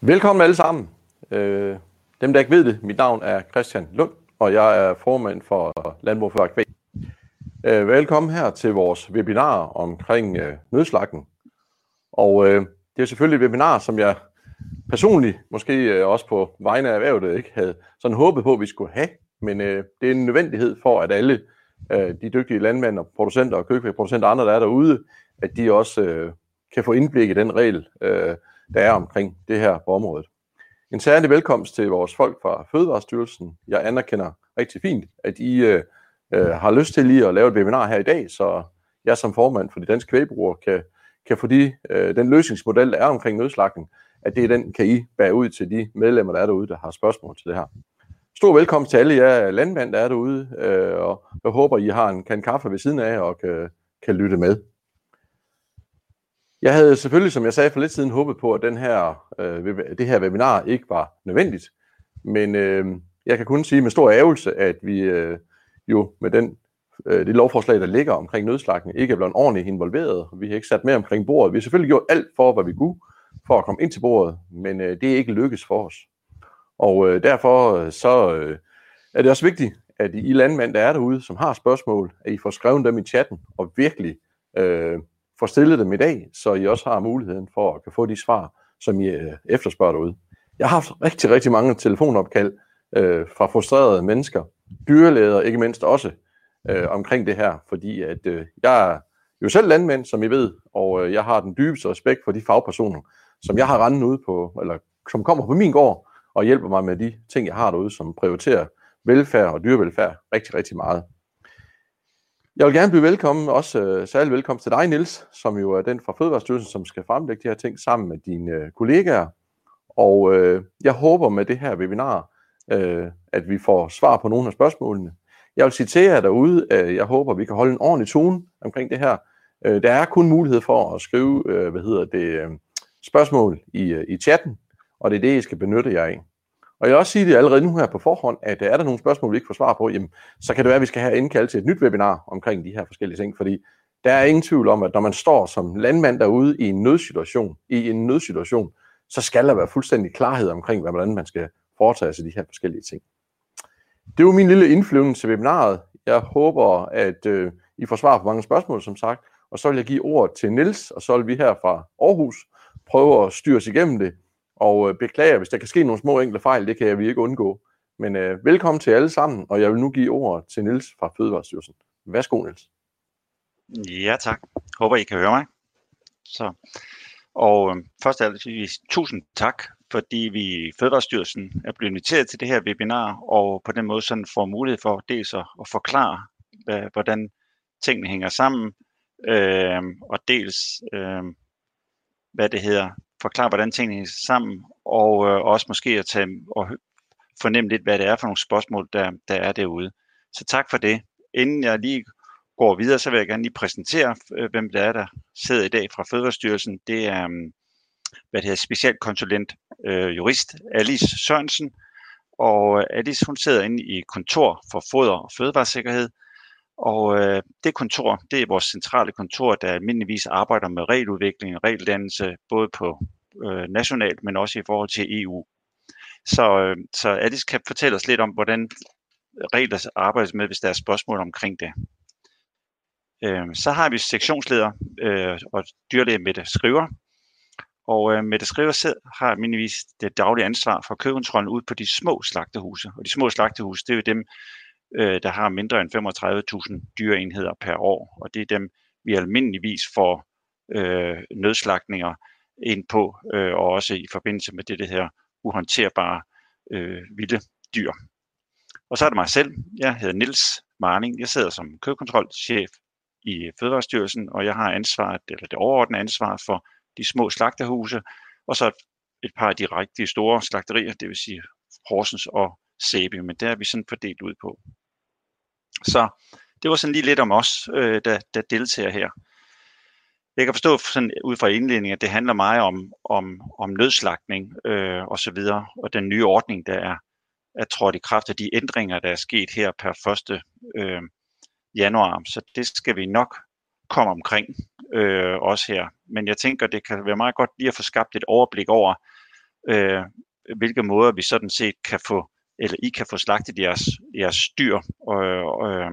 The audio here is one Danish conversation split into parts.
Velkommen alle sammen. Øh, dem, der ikke ved det, mit navn er Christian Lund, og jeg er formand for Landbrug for Kvæg. Øh, velkommen her til vores webinar omkring øh, nødslagten. Og øh, det er selvfølgelig et webinar, som jeg personligt, måske øh, også på vegne af erhvervet, ikke havde sådan håbet på, at vi skulle have. Men øh, det er en nødvendighed for, at alle de dygtige landmænd og producenter og køkkenproducenter og andre, der er derude, at de også kan få indblik i den regel, der er omkring det her på området. En særlig velkomst til vores folk fra Fødevarestyrelsen. Jeg anerkender rigtig fint, at I øh, øh, har lyst til lige at lave et webinar her i dag, så jeg som formand for de danske kvægbrugere kan, kan få de, øh, den løsningsmodel, der er omkring nødslagten, at det er den, kan I bære ud til de medlemmer, der er derude, der har spørgsmål til det her. Stor velkomst til alle jer landmænd, der er derude, øh, og jeg håber, I har en kan kaffe ved siden af og kan, kan lytte med. Jeg havde selvfølgelig, som jeg sagde for lidt siden, håbet på, at den her, øh, det her webinar ikke var nødvendigt. Men øh, jeg kan kun sige med stor ærgelse, at vi øh, jo med den, øh, det lovforslag, der ligger omkring nødslagten, ikke er blevet ordentligt involveret. Vi har ikke sat med omkring bordet. Vi har selvfølgelig gjort alt for, hvad vi kunne, for at komme ind til bordet, men øh, det er ikke lykkes for os. Og øh, derfor øh, så øh, er det også vigtigt, at I landmænd, der er derude, som har spørgsmål, at I får skrevet dem i chatten og virkelig øh, får stillet dem i dag, så I også har muligheden for at kan få de svar, som I øh, efterspørger derude. Jeg har haft rigtig, rigtig mange telefonopkald øh, fra frustrerede mennesker, dyrelæder ikke mindst også, øh, omkring det her, fordi at øh, jeg er jo selv landmand, som I ved, og øh, jeg har den dybeste respekt for de fagpersoner, som jeg har rendet ud på, eller som kommer på min gård og hjælper mig med de ting, jeg har derude, som prioriterer velfærd og dyrevelfærd rigtig, rigtig meget. Jeg vil gerne blive velkommen, også uh, særlig velkommen til dig, Nils, som jo er den fra Fødevarestyrelsen, som skal fremlægge de her ting sammen med dine uh, kollegaer. Og uh, jeg håber med det her webinar, uh, at vi får svar på nogle af spørgsmålene. Jeg vil citere jer derude, uh, jeg håber, vi kan holde en ordentlig tone omkring det her. Uh, der er kun mulighed for at skrive uh, hvad hedder det, uh, spørgsmål i, uh, i chatten, og det er det, I skal benytte jer af. Og jeg vil også sige det allerede nu her på forhånd, at øh, er der nogle spørgsmål, vi ikke får svar på, jamen, så kan det være, at vi skal have indkaldt til et nyt webinar omkring de her forskellige ting, fordi der er ingen tvivl om, at når man står som landmand derude i en nødsituation, i en nødsituation, så skal der være fuldstændig klarhed omkring, hvordan man skal foretage sig de her forskellige ting. Det var min lille indflyvning til webinaret. Jeg håber, at øh, I får svar på mange spørgsmål, som sagt, og så vil jeg give ordet til Nils, og så vil vi her fra Aarhus prøve at styre os igennem det og øh, beklager, hvis der kan ske nogle små enkle fejl, det kan jeg vi ikke undgå. Men øh, velkommen til alle sammen, og jeg vil nu give ordet til Nils fra Fødevarestyrelsen. Værsgo, Nils. Ja, tak. Håber, I kan høre mig. Så. Og øh, først og alt tusind tak, fordi vi i Fødevarestyrelsen er blevet inviteret til det her webinar, og på den måde sådan får mulighed for dels at, at forklare, hvad, hvordan tingene hænger sammen, øh, og dels, øh, hvad det hedder, forklare, hvordan tingene hænger sammen, og øh, også måske at tage og fornemme lidt, hvad det er for nogle spørgsmål, der, der er derude. Så tak for det. Inden jeg lige går videre, så vil jeg gerne lige præsentere, øh, hvem der er, der sidder i dag fra Fødevarestyrelsen. Det er øh, hvad det hedder, specialkonsulent øh, jurist Alice Sørensen, og øh, Alice hun sidder inde i kontor for foder og fødevaresikkerhed, og øh, det kontor, det er vores centrale kontor, der almindeligvis arbejder med regeludvikling og regeldannelse, både på øh, nationalt, men også i forhold til EU. Så, øh, så Alice kan fortælle os lidt om, hvordan regler arbejdes med, hvis der er spørgsmål omkring det. Øh, så har vi sektionsleder øh, og dyrlæge Mette Skriver. Og øh, Mette Skriver har almindeligvis det daglige ansvar for kødkontrollen ud på de små slagtehuse. Og de små slagtehuse, det er jo dem, øh, der har mindre end 35.000 dyreenheder per år, og det er dem, vi almindeligvis får øh, nødslagninger ind på, øh, og også i forbindelse med det, det her uhåndterbare øh, vilde dyr. Og så er det mig selv. Jeg hedder Nils Marning. Jeg sidder som kødkontrolchef i Fødevarestyrelsen, og jeg har ansvaret, eller det overordnede ansvar for de små slagterhuse, og så et par af de rigtig store slagterier, det vil sige Horsens og Sæbe, men det er vi sådan fordelt ud på. Så det var sådan lige lidt om os, øh, der, der deltager her. Jeg kan forstå sådan ud fra indledningen, at det handler meget om, om, om nødslagning øh, og så videre, og den nye ordning, der er, er trådt i kraft af de ændringer, der er sket her per 1. Øh, januar. Så det skal vi nok komme omkring øh, også her. Men jeg tænker, det kan være meget godt lige at få skabt et overblik over, øh, hvilke måder vi sådan set kan få, eller I kan få slagtet jeres, jeres dyr øh, øh,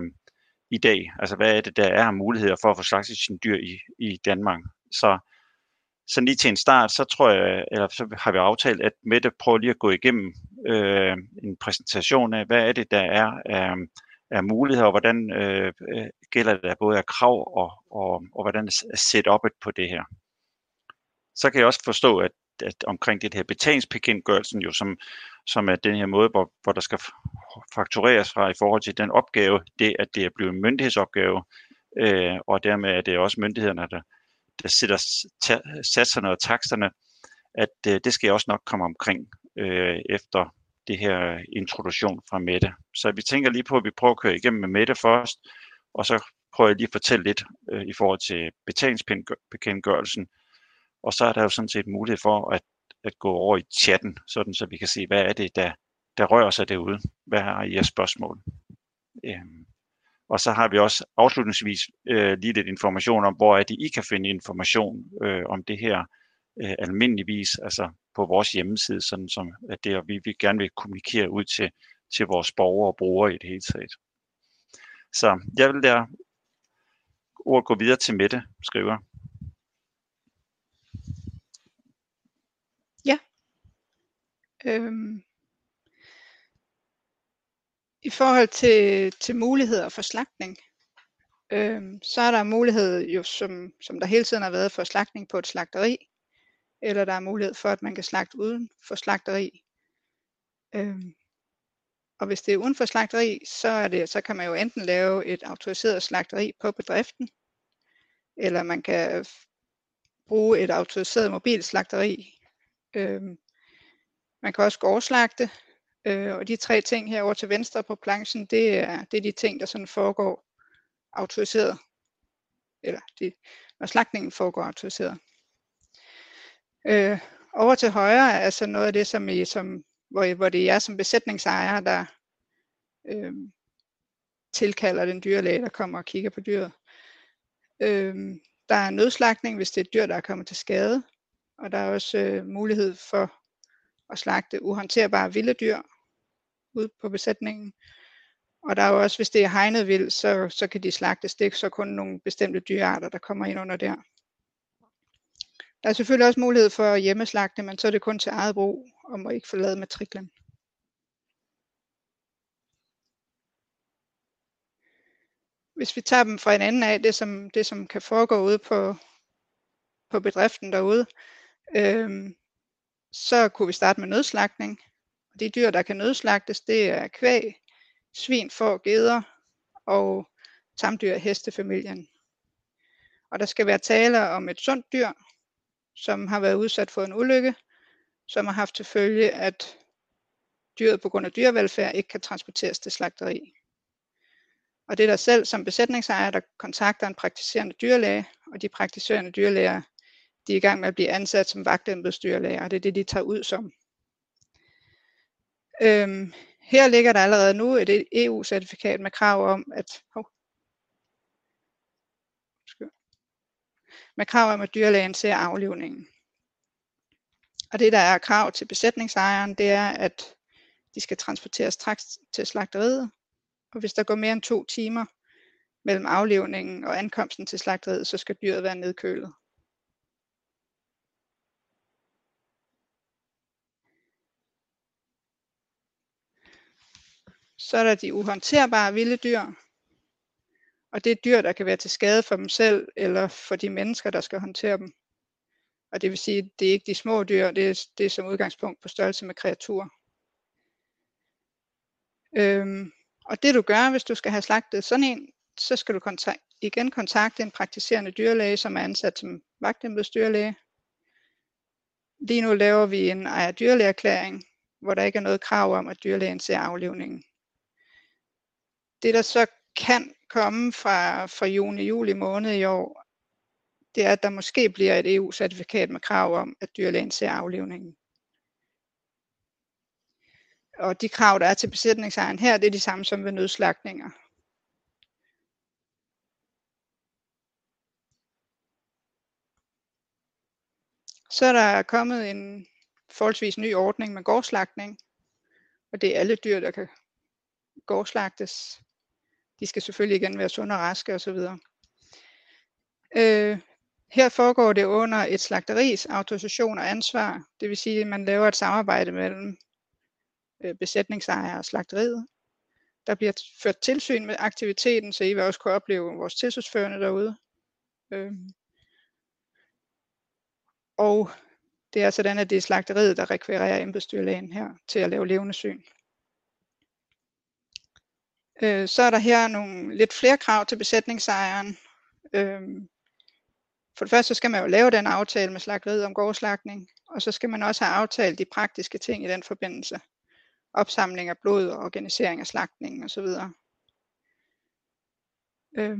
i dag. Altså hvad er det, der er muligheder for at få slagtet sine dyr i, i Danmark. Så, så lige til en start, så tror jeg, eller så har vi aftalt, at Mette prøver lige at gå igennem øh, en præsentation af, hvad er det, der er af, af muligheder, og hvordan øh, øh gælder det både af krav, og, og, og hvordan er setupet på det her. Så kan jeg også forstå, at, at omkring det her betalingsbekendtgørelsen, jo, som, som er den her måde, hvor, hvor der skal faktureres fra i forhold til den opgave, det at det er blevet en myndighedsopgave, øh, og dermed er det også myndighederne, der, der sætter satserne og taksterne, at øh, det skal jeg også nok komme omkring øh, efter det her introduktion fra Mette. Så vi tænker lige på, at vi prøver at køre igennem med Mette først, og så prøver jeg lige at fortælle lidt øh, i forhold til betalingsbekendtgørelsen. Og så er der jo sådan set mulighed for at, at gå over i chatten, sådan så vi kan se, hvad er det, der, der rører sig derude. Hvad har I af spørgsmål? Øhm, og så har vi også afslutningsvis øh, lige lidt information om, hvor er det, I kan finde information øh, om det her øh, almindeligvis, altså på vores hjemmeside, sådan som at det, og vi, vi gerne vil kommunikere ud til, til vores borgere og brugere i det hele taget. Så jeg vil der ordet gå videre til Mette, skriver. Ja. Øhm. I forhold til, til muligheder for slagtning, øhm, så er der mulighed, jo, som, som der hele tiden har været for slagtning på et slagteri, eller der er mulighed for, at man kan slagte uden for slagteri. Øhm, og hvis det er uden for slagteri, så, er det, så kan man jo enten lave et autoriseret slagteri på bedriften, eller man kan bruge et autoriseret mobilslagteri. Øhm, man kan også gårdslagte, øh, og de tre ting herover til venstre på planchen, det er, det er de ting, der sådan foregår autoriseret, eller de, når slagtningen foregår autoriseret. Øh, over til højre er så noget af det, som I, som, hvor, hvor det er jer som besætningsejer, der øh, tilkalder den dyrlæge, der kommer og kigger på dyret. Øh, der er nødslagtning, hvis det er et dyr, der er kommet til skade. Og der er også øh, mulighed for at slagte uhåndterbare vilde dyr ud på besætningen. Og der er jo også, hvis det er hegnet vild, så, så kan de slagtes. Det er så kun nogle bestemte dyrearter, der kommer ind under der. Der er selvfølgelig også mulighed for at hjemmeslagte, men så er det kun til eget brug, og må ikke forlade matriklen. Hvis vi tager dem fra en anden af, det som, det som kan foregå ude på, på bedriften derude, øhm, så kunne vi starte med nødslagtning. De dyr, der kan nødslagtes, det er kvæg, svin, får, geder og tamdyr hestefamilien. Og der skal være tale om et sundt dyr, som har været udsat for en ulykke, som har haft til følge, at dyret på grund af dyrevelfærd ikke kan transporteres til slagteri. Og det er der selv som besætningsejer, der kontakter en praktiserende dyrlæge, og de praktiserende dyrlæger, de er i gang med at blive ansat som vagtembedsdyrlæger, og det er det, de tager ud som. Øhm, her ligger der allerede nu et EU-certifikat med krav om, at oh, med krav om, at dyrlægen ser aflivningen. Og det, der er krav til besætningsejeren, det er, at de skal transporteres straks til slagteriet. Og hvis der går mere end to timer mellem aflivningen og ankomsten til slagteriet, så skal dyret være nedkølet. Så er der de uhåndterbare vilde dyr. Og det er dyr, der kan være til skade for dem selv, eller for de mennesker, der skal håndtere dem. Og det vil sige, det er ikke de små dyr, det er, det er som udgangspunkt på størrelse med kreaturer. Øhm, og det du gør, hvis du skal have slagtet sådan en, så skal du kontak- igen kontakte en praktiserende dyrlæge, som er ansat som vagtembedsdyrlæge. Lige nu laver vi en ejer dyrlægeerklæring, hvor der ikke er noget krav om, at dyrlægen ser aflivningen. Det der så kan komme fra, fra juni-juli måned i år, det er, at der måske bliver et EU-certifikat med krav om, at dyrlægen ser aflivningen. Og de krav, der er til besætningsejeren her, det er de samme som ved nødslagninger. Så er der kommet en forholdsvis ny ordning med gårdslagning, og det er alle dyr, der kan gårdslagtes. De skal selvfølgelig igen være sunde og raske osv. Øh, her foregår det under et slagteris autorisation og ansvar, det vil sige, at man laver et samarbejde mellem øh, besætningsejere og slagteriet. Der bliver ført tilsyn med aktiviteten, så I vil også kunne opleve vores tilsynsførende derude. Øh, og det er sådan, at det er slagteriet, der rekvirerer embedsdyrlægen her til at lave levende syn. Øh, så er der her nogle lidt flere krav til besætningsejeren. Øh, for det første så skal man jo lave den aftale med slagteriet om gårdslagning, og så skal man også have aftalt de praktiske ting i den forbindelse. Opsamling af blod og organisering af slagtningen osv. Øh,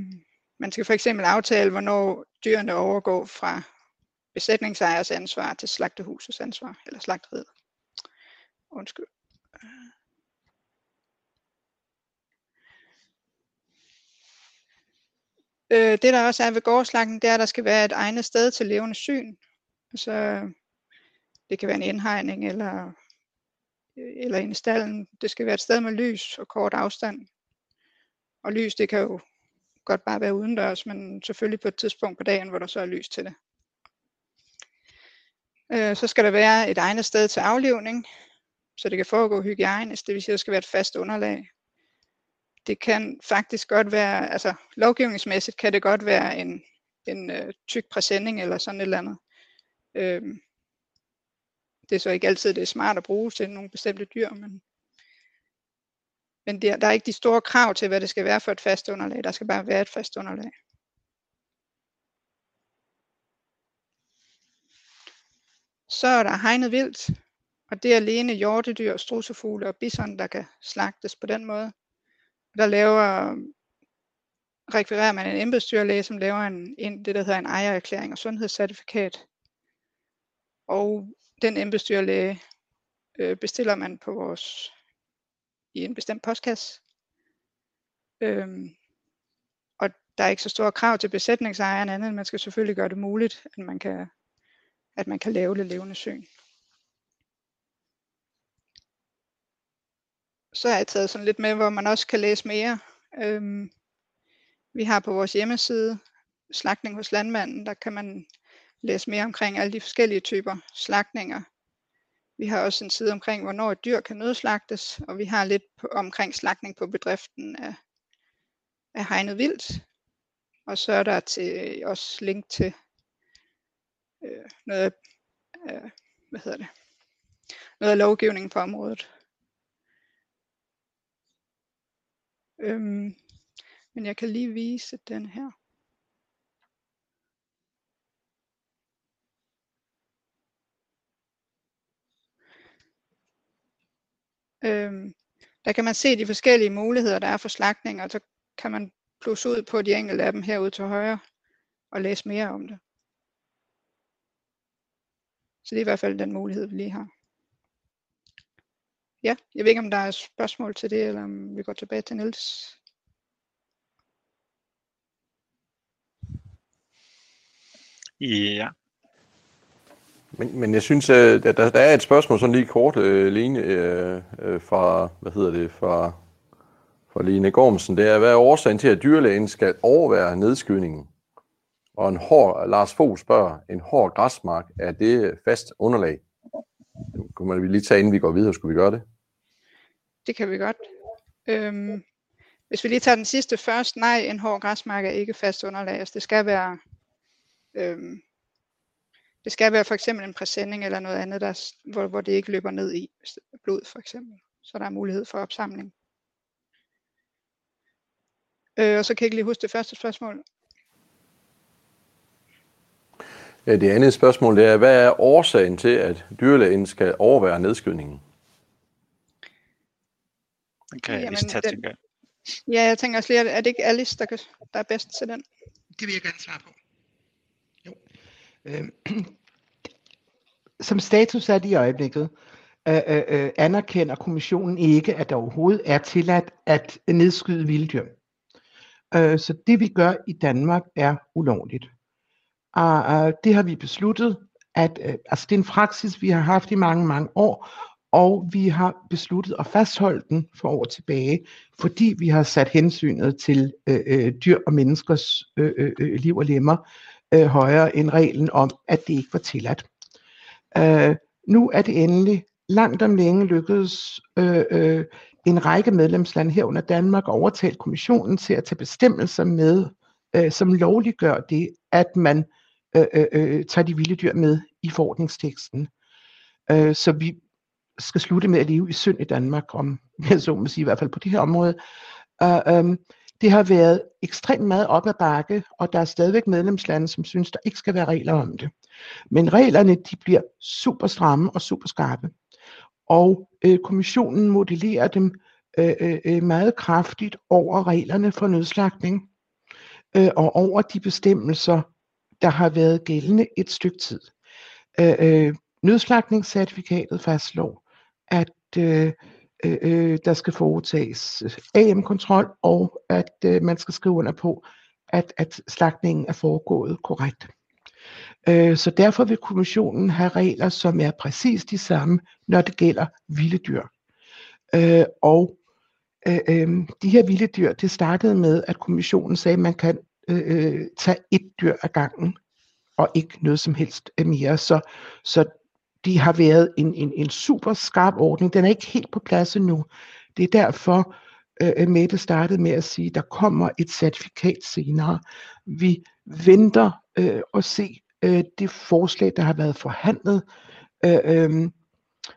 man skal for eksempel aftale, hvornår dyrene overgår fra besætningsejers ansvar til slagtehusets ansvar, eller slagteriet. Undskyld. Øh, det der også er ved gårdslagten, det er, at der skal være et egnet sted til levende syn. Altså, det kan være en indhegning eller, eller en stallen. Det skal være et sted med lys og kort afstand. Og lys, det kan jo godt bare være udendørs, men selvfølgelig på et tidspunkt på dagen, hvor der så er lys til det. Øh, så skal der være et egnet sted til aflivning, så det kan foregå hygiejnisk, det vil sige, at der skal være et fast underlag. Det kan faktisk godt være, altså lovgivningsmæssigt kan det godt være en, en øh, tyk præsending eller sådan et eller andet. Øhm, det er så ikke altid, det er smart at bruge til nogle bestemte dyr, men, men der, der er ikke de store krav til, hvad det skal være for et fast underlag. Der skal bare være et fast underlag. Så er der hegnet vildt, og det er alene hjortedyr, strusefugle og bison, der kan slagtes på den måde. Der laver, rekvirerer man en embedsdyrlæge, som laver en, en, det, der hedder en ejererklæring og sundhedscertifikat. Og den embedsdyrlæge øh, bestiller man på vores i en bestemt postkasse. Øhm, og der er ikke så store krav til besætningsejeren andet, man skal selvfølgelig gøre det muligt, at man kan at man kan lave det levende syn. Så har jeg taget sådan lidt med, hvor man også kan læse mere. Øhm, vi har på vores hjemmeside, Slagtning hos landmanden, der kan man læse mere omkring alle de forskellige typer slagtninger. Vi har også en side omkring, hvornår et dyr kan nødslagtes, og vi har lidt på, omkring slagtning på bedriften af, af hegnet vildt. Og så er der til, også link til øh, noget, øh, hvad hedder det, noget af lovgivningen på området. Øhm, men jeg kan lige vise den her. Øhm, der kan man se de forskellige muligheder, der er for slagtning, og så kan man plusse ud på de enkelte af dem herude til højre og læse mere om det. Så det er i hvert fald den mulighed, vi lige har. Ja, jeg ved ikke, om der er spørgsmål til det, eller om vi går tilbage til Niels. Ja. Men, men jeg synes, at der, der er et spørgsmål sådan lige kort, uh, Line, uh, fra, hvad hedder det, fra, fra Line Gormsen. Det er, hvad er årsagen til, at dyrlægen skal overvære nedskydningen? Og en hård, Lars Fogh spørger, en hård græsmark, er det fast underlag? Det kunne man lige tage, inden vi går videre. Skulle vi gøre det? Det kan vi godt. Øhm, hvis vi lige tager den sidste først. Nej, en hård græsmark er ikke fast underlag. Altså, det skal være øhm, det skal være for eksempel en præsending eller noget andet, der, hvor, hvor det ikke løber ned i blod for eksempel. Så der er mulighed for opsamling. Øh, og så kan jeg ikke lige huske det første spørgsmål. Ja, det andet spørgsmål det er, hvad er årsagen til, at dyrlægen skal overvære nedskydningen? Den kan Jamen, Alice tage, den, tænker Ja, jeg tænker også lige, er det ikke Alice, der, kan, der er bedst til den? Det vil jeg gerne svare på. Jo. Øhm, som status er det i øjeblikket, øh, øh, øh, anerkender kommissionen ikke, at der overhovedet er tilladt at nedskyde vilddyr. Øh, så det vi gør i Danmark er ulovligt. Og uh, det har vi besluttet at øh, altså det er en praksis, vi har haft i mange, mange år, og vi har besluttet at fastholde den for år tilbage, fordi vi har sat hensynet til øh, øh, dyr og menneskers øh, øh, øh, liv og lemmer øh, højere end reglen om, at det ikke var tilladt. Øh, nu er det endelig langt om længe lykkedes øh, øh, en række medlemslande herunder Danmark overtalt kommissionen til at tage bestemmelser med, øh, som lovliggør det, at man øh, øh, øh, tager de vilde dyr med i forordningsteksten. Øh, så vi skal slutte med at leve i synd i Danmark, om jeg så må sige, i hvert fald på det her område. Og, øhm, det har været ekstremt meget op ad bakke, og der er stadigvæk medlemslande, som synes, der ikke skal være regler om det. Men reglerne de bliver super stramme og super skarpe. Og øh, kommissionen modellerer dem øh, øh, øh, meget kraftigt over reglerne for nødslagning øh, og over de bestemmelser, der har været gældende et stykke tid. Øh, øh, nødslagningscertifikatet fastslår, at øh, øh, øh, der skal foretages øh, AM-kontrol, og at øh, man skal skrive under på, at, at slagtningen er foregået korrekt. Øh, så derfor vil kommissionen have regler, som er præcis de samme, når det gælder vilde dyr. Øh, og øh, øh, de her vilde dyr, det startede med, at kommissionen sagde, at man kan øh, øh tage et dyr ad gangen, og ikke noget som helst mere. Så, så de har været en, en, en super skarp ordning. Den er ikke helt på plads endnu. Det er derfor, øh, øh Mette startede med at sige, der kommer et certifikat senere. Vi venter øh, og se øh, det forslag, der har været forhandlet, øh, øh,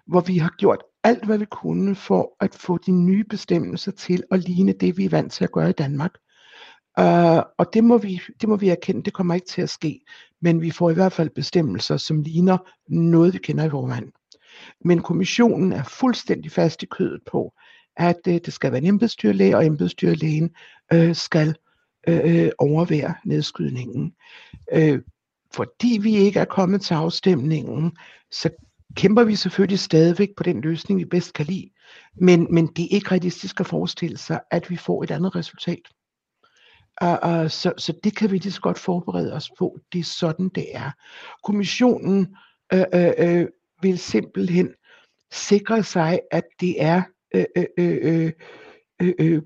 hvor vi har gjort alt, hvad vi kunne for at få de nye bestemmelser til at ligne det, vi er vant til at gøre i Danmark. Uh, og det må, vi, det må vi erkende, det kommer ikke til at ske. Men vi får i hvert fald bestemmelser, som ligner noget, vi kender i forvejen. Men kommissionen er fuldstændig fast i kødet på, at uh, det skal være en embedsdyrlæge, og embedsdyrlægen uh, skal uh, overvære nedskydningen. Uh, fordi vi ikke er kommet til afstemningen, så kæmper vi selvfølgelig stadigvæk på den løsning, vi bedst kan lide. Men, men det er ikke realistisk at forestille sig, at vi får et andet resultat. Uh, uh, så, så det kan vi lige så godt forberede os på. Det er sådan, det er. Kommissionen uh, uh, uh, vil simpelthen sikre sig, at det er uh, uh, uh, uh,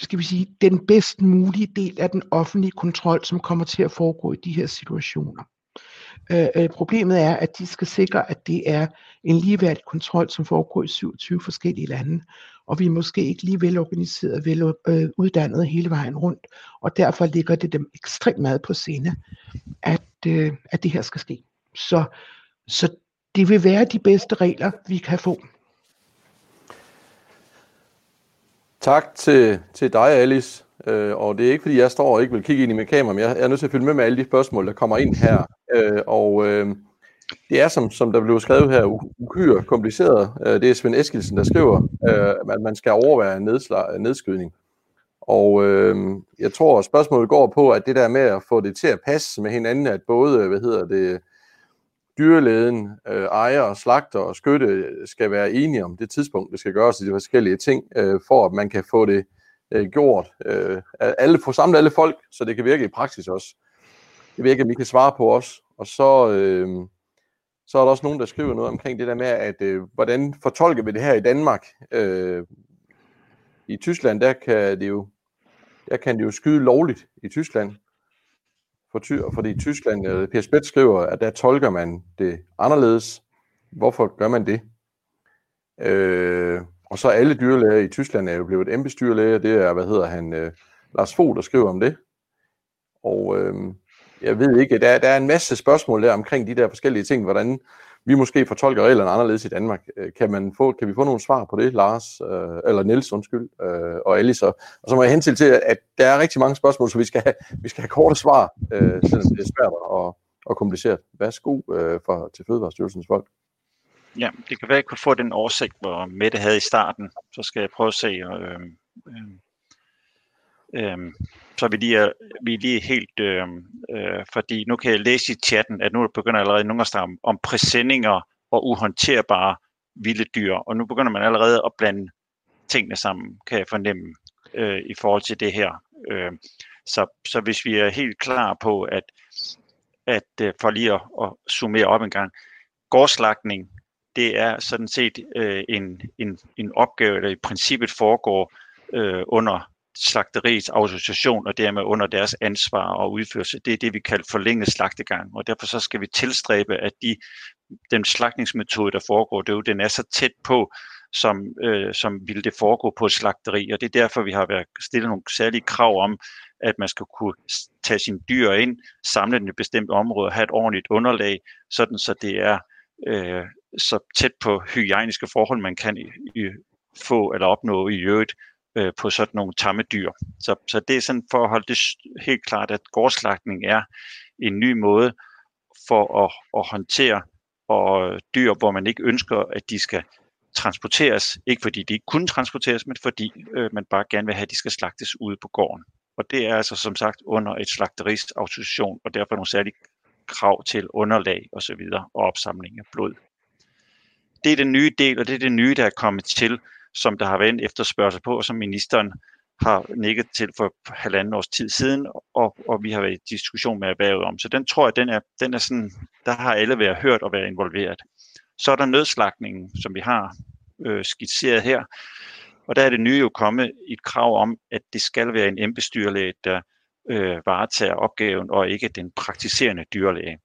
skal vi sige, den bedst mulige del af den offentlige kontrol, som kommer til at foregå i de her situationer. Øh, øh, problemet er, at de skal sikre, at det er en ligeværdig kontrol, som foregår i 27 forskellige lande, og vi er måske ikke lige velorganiseret, vel øh, uddannet hele vejen rundt, og derfor ligger det dem ekstremt meget på scene, at, øh, at det her skal ske. Så, så det vil være de bedste regler, vi kan få. Tak til, til dig, Alice. Øh, og det er ikke, fordi jeg står og ikke vil kigge ind i min kamera, men jeg, jeg er nødt til at følge med med alle de spørgsmål, der kommer ind her. Øh, og øh, det er, som, som der blev skrevet her, uhyre kompliceret. Øh, det er Svend Eskilsen, der skriver, øh, at man skal overvære nedslag, nedskydning. Og øh, jeg tror, at spørgsmålet går på, at det der med at få det til at passe med hinanden, at både, hvad hedder det, dyrlægen, øh, ejer, slagter og skytte skal være enige om det tidspunkt, det skal gøres i de forskellige ting, øh, for at man kan få det øh, gjort. Øh, alle, få samlet alle folk, så det kan virke i praksis også. Det virker, at vi kan svare på os. Og så, øh, så er der også nogen, der skriver noget omkring det der med, at øh, hvordan fortolker vi det her i Danmark? Øh, I Tyskland, der kan det jo der kan det jo skyde lovligt i Tyskland. For ty, fordi Tyskland, øh, Per Spets skriver, at der tolker man det anderledes. Hvorfor gør man det? Øh, og så alle dyrlæger i Tyskland er jo blevet embedsdyrlæger. Det er, hvad hedder han, øh, Lars Fogh, der skriver om det. Og øh, jeg ved ikke, der, der er en masse spørgsmål der omkring de der forskellige ting, hvordan vi måske fortolker reglerne anderledes i Danmark. Øh, kan, man få, kan vi få nogle svar på det, Lars, øh, eller Niels, undskyld, øh, og Alice? Og, og så må jeg hentil til, at der er rigtig mange spørgsmål, så vi skal have, vi skal have korte svar, øh, selvom det er svært og, og kompliceret. Værsgo øh, for, til Fødevarestyrelsens folk. Ja, det kan være, at jeg kunne få den oversigt, hvor Mette havde i starten. Så skal jeg prøve at se. Øh, øh, øh, så vi lige er, vi er lige helt, øh, øh, fordi nu kan jeg læse i chatten, at nu begynder allerede nogen at snakke om, om præsendinger og uhåndterbare vilde dyr, og nu begynder man allerede at blande tingene sammen, kan jeg fornemme, øh, i forhold til det her. Øh, så, så hvis vi er helt klar på, at at øh, for lige at, at summere op en gang, gårdslagning, det er sådan set øh, en, en, en opgave, der i princippet foregår øh, under slagteriets autorisation og dermed under deres ansvar og udførelse. Det er det, vi kalder forlænget slagtegang, og derfor så skal vi tilstræbe, at de, den slagtningsmetode, der foregår, det er jo, den er så tæt på, som, øh, som ville det foregå på et slagteri, og det er derfor, vi har været stillet nogle særlige krav om, at man skal kunne tage sine dyr ind, samle den i et bestemt område og have et ordentligt underlag, sådan så det er øh, så tæt på hygiejniske forhold, man kan i, i, få eller opnå i øvrigt øh, på sådan nogle tamme dyr. Så, så det er sådan for at holde det helt klart, at gårdslagtning er en ny måde for at, at håndtere og øh, dyr, hvor man ikke ønsker, at de skal transporteres, ikke fordi de ikke kunne transporteres, men fordi øh, man bare gerne vil have, at de skal slagtes ude på gården. Og det er altså som sagt under et slagterist autorisation, og derfor nogle særlige krav til underlag og så videre, og opsamling af blod. Det er den nye del, og det er det nye, der er kommet til, som der har været en efterspørgsel på, og som ministeren har nikket til for halvanden års tid siden, og, og vi har været i diskussion med erhvervet om. Så den tror jeg, den er, den er sådan, der har alle været hørt og været involveret. Så er der nødslagningen, som vi har øh, skitseret her, og der er det nye jo kommet et krav om, at det skal være en embestyrlæge, der øh, varetager opgaven, og ikke den praktiserende dyrlæge.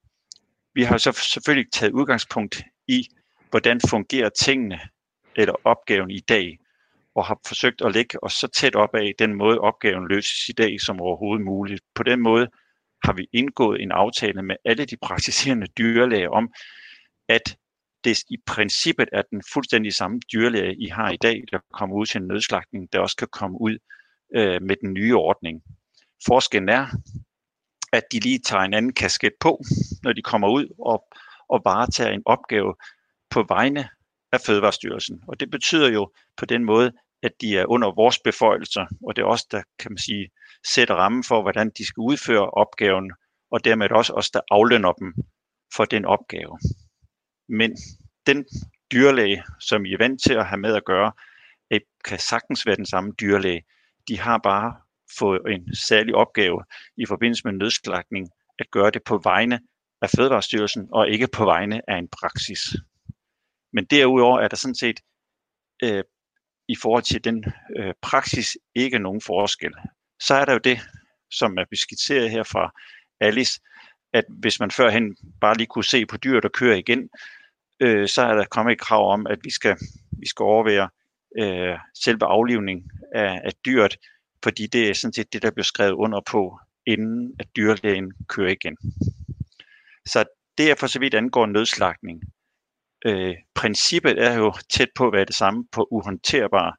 Vi har så selvfølgelig taget udgangspunkt i, hvordan fungerer tingene eller opgaven i dag, og har forsøgt at lægge os så tæt op af den måde, opgaven løses i dag som overhovedet muligt. På den måde har vi indgået en aftale med alle de praktiserende dyrlæger om, at det i princippet er den fuldstændig samme dyrlæge, I har i dag, der kommer ud til en nødslagning, der også kan komme ud øh, med den nye ordning. Forskellen er, at de lige tager en anden kasket på, når de kommer ud og, og varetager en opgave på vegne af Fødevarestyrelsen. Og det betyder jo på den måde, at de er under vores beføjelser, og det er også der, kan man sige, sætter rammen for, hvordan de skal udføre opgaven, og dermed også os, der aflønner dem for den opgave. Men den dyrlæge, som I er vant til at have med at gøre, øh, kan sagtens være den samme dyrlæge. De har bare fået en særlig opgave i forbindelse med nødslagning at gøre det på vegne af Fødevarestyrelsen og ikke på vegne af en praksis. Men derudover er der sådan set øh, i forhold til den øh, praksis ikke nogen forskel. Så er der jo det, som er beskitseret her fra Alice, at hvis man førhen bare lige kunne se på dyr, der kører igen, øh, så er der kommet et krav om, at vi skal, vi skal overvære øh, selve aflivning af, af dyret, fordi det er sådan set det, der bliver skrevet under på, inden at dyrlægen kører igen. Så det er for så vidt angår nødslagning. Øh, princippet er jo tæt på at være det samme på uhåndterbare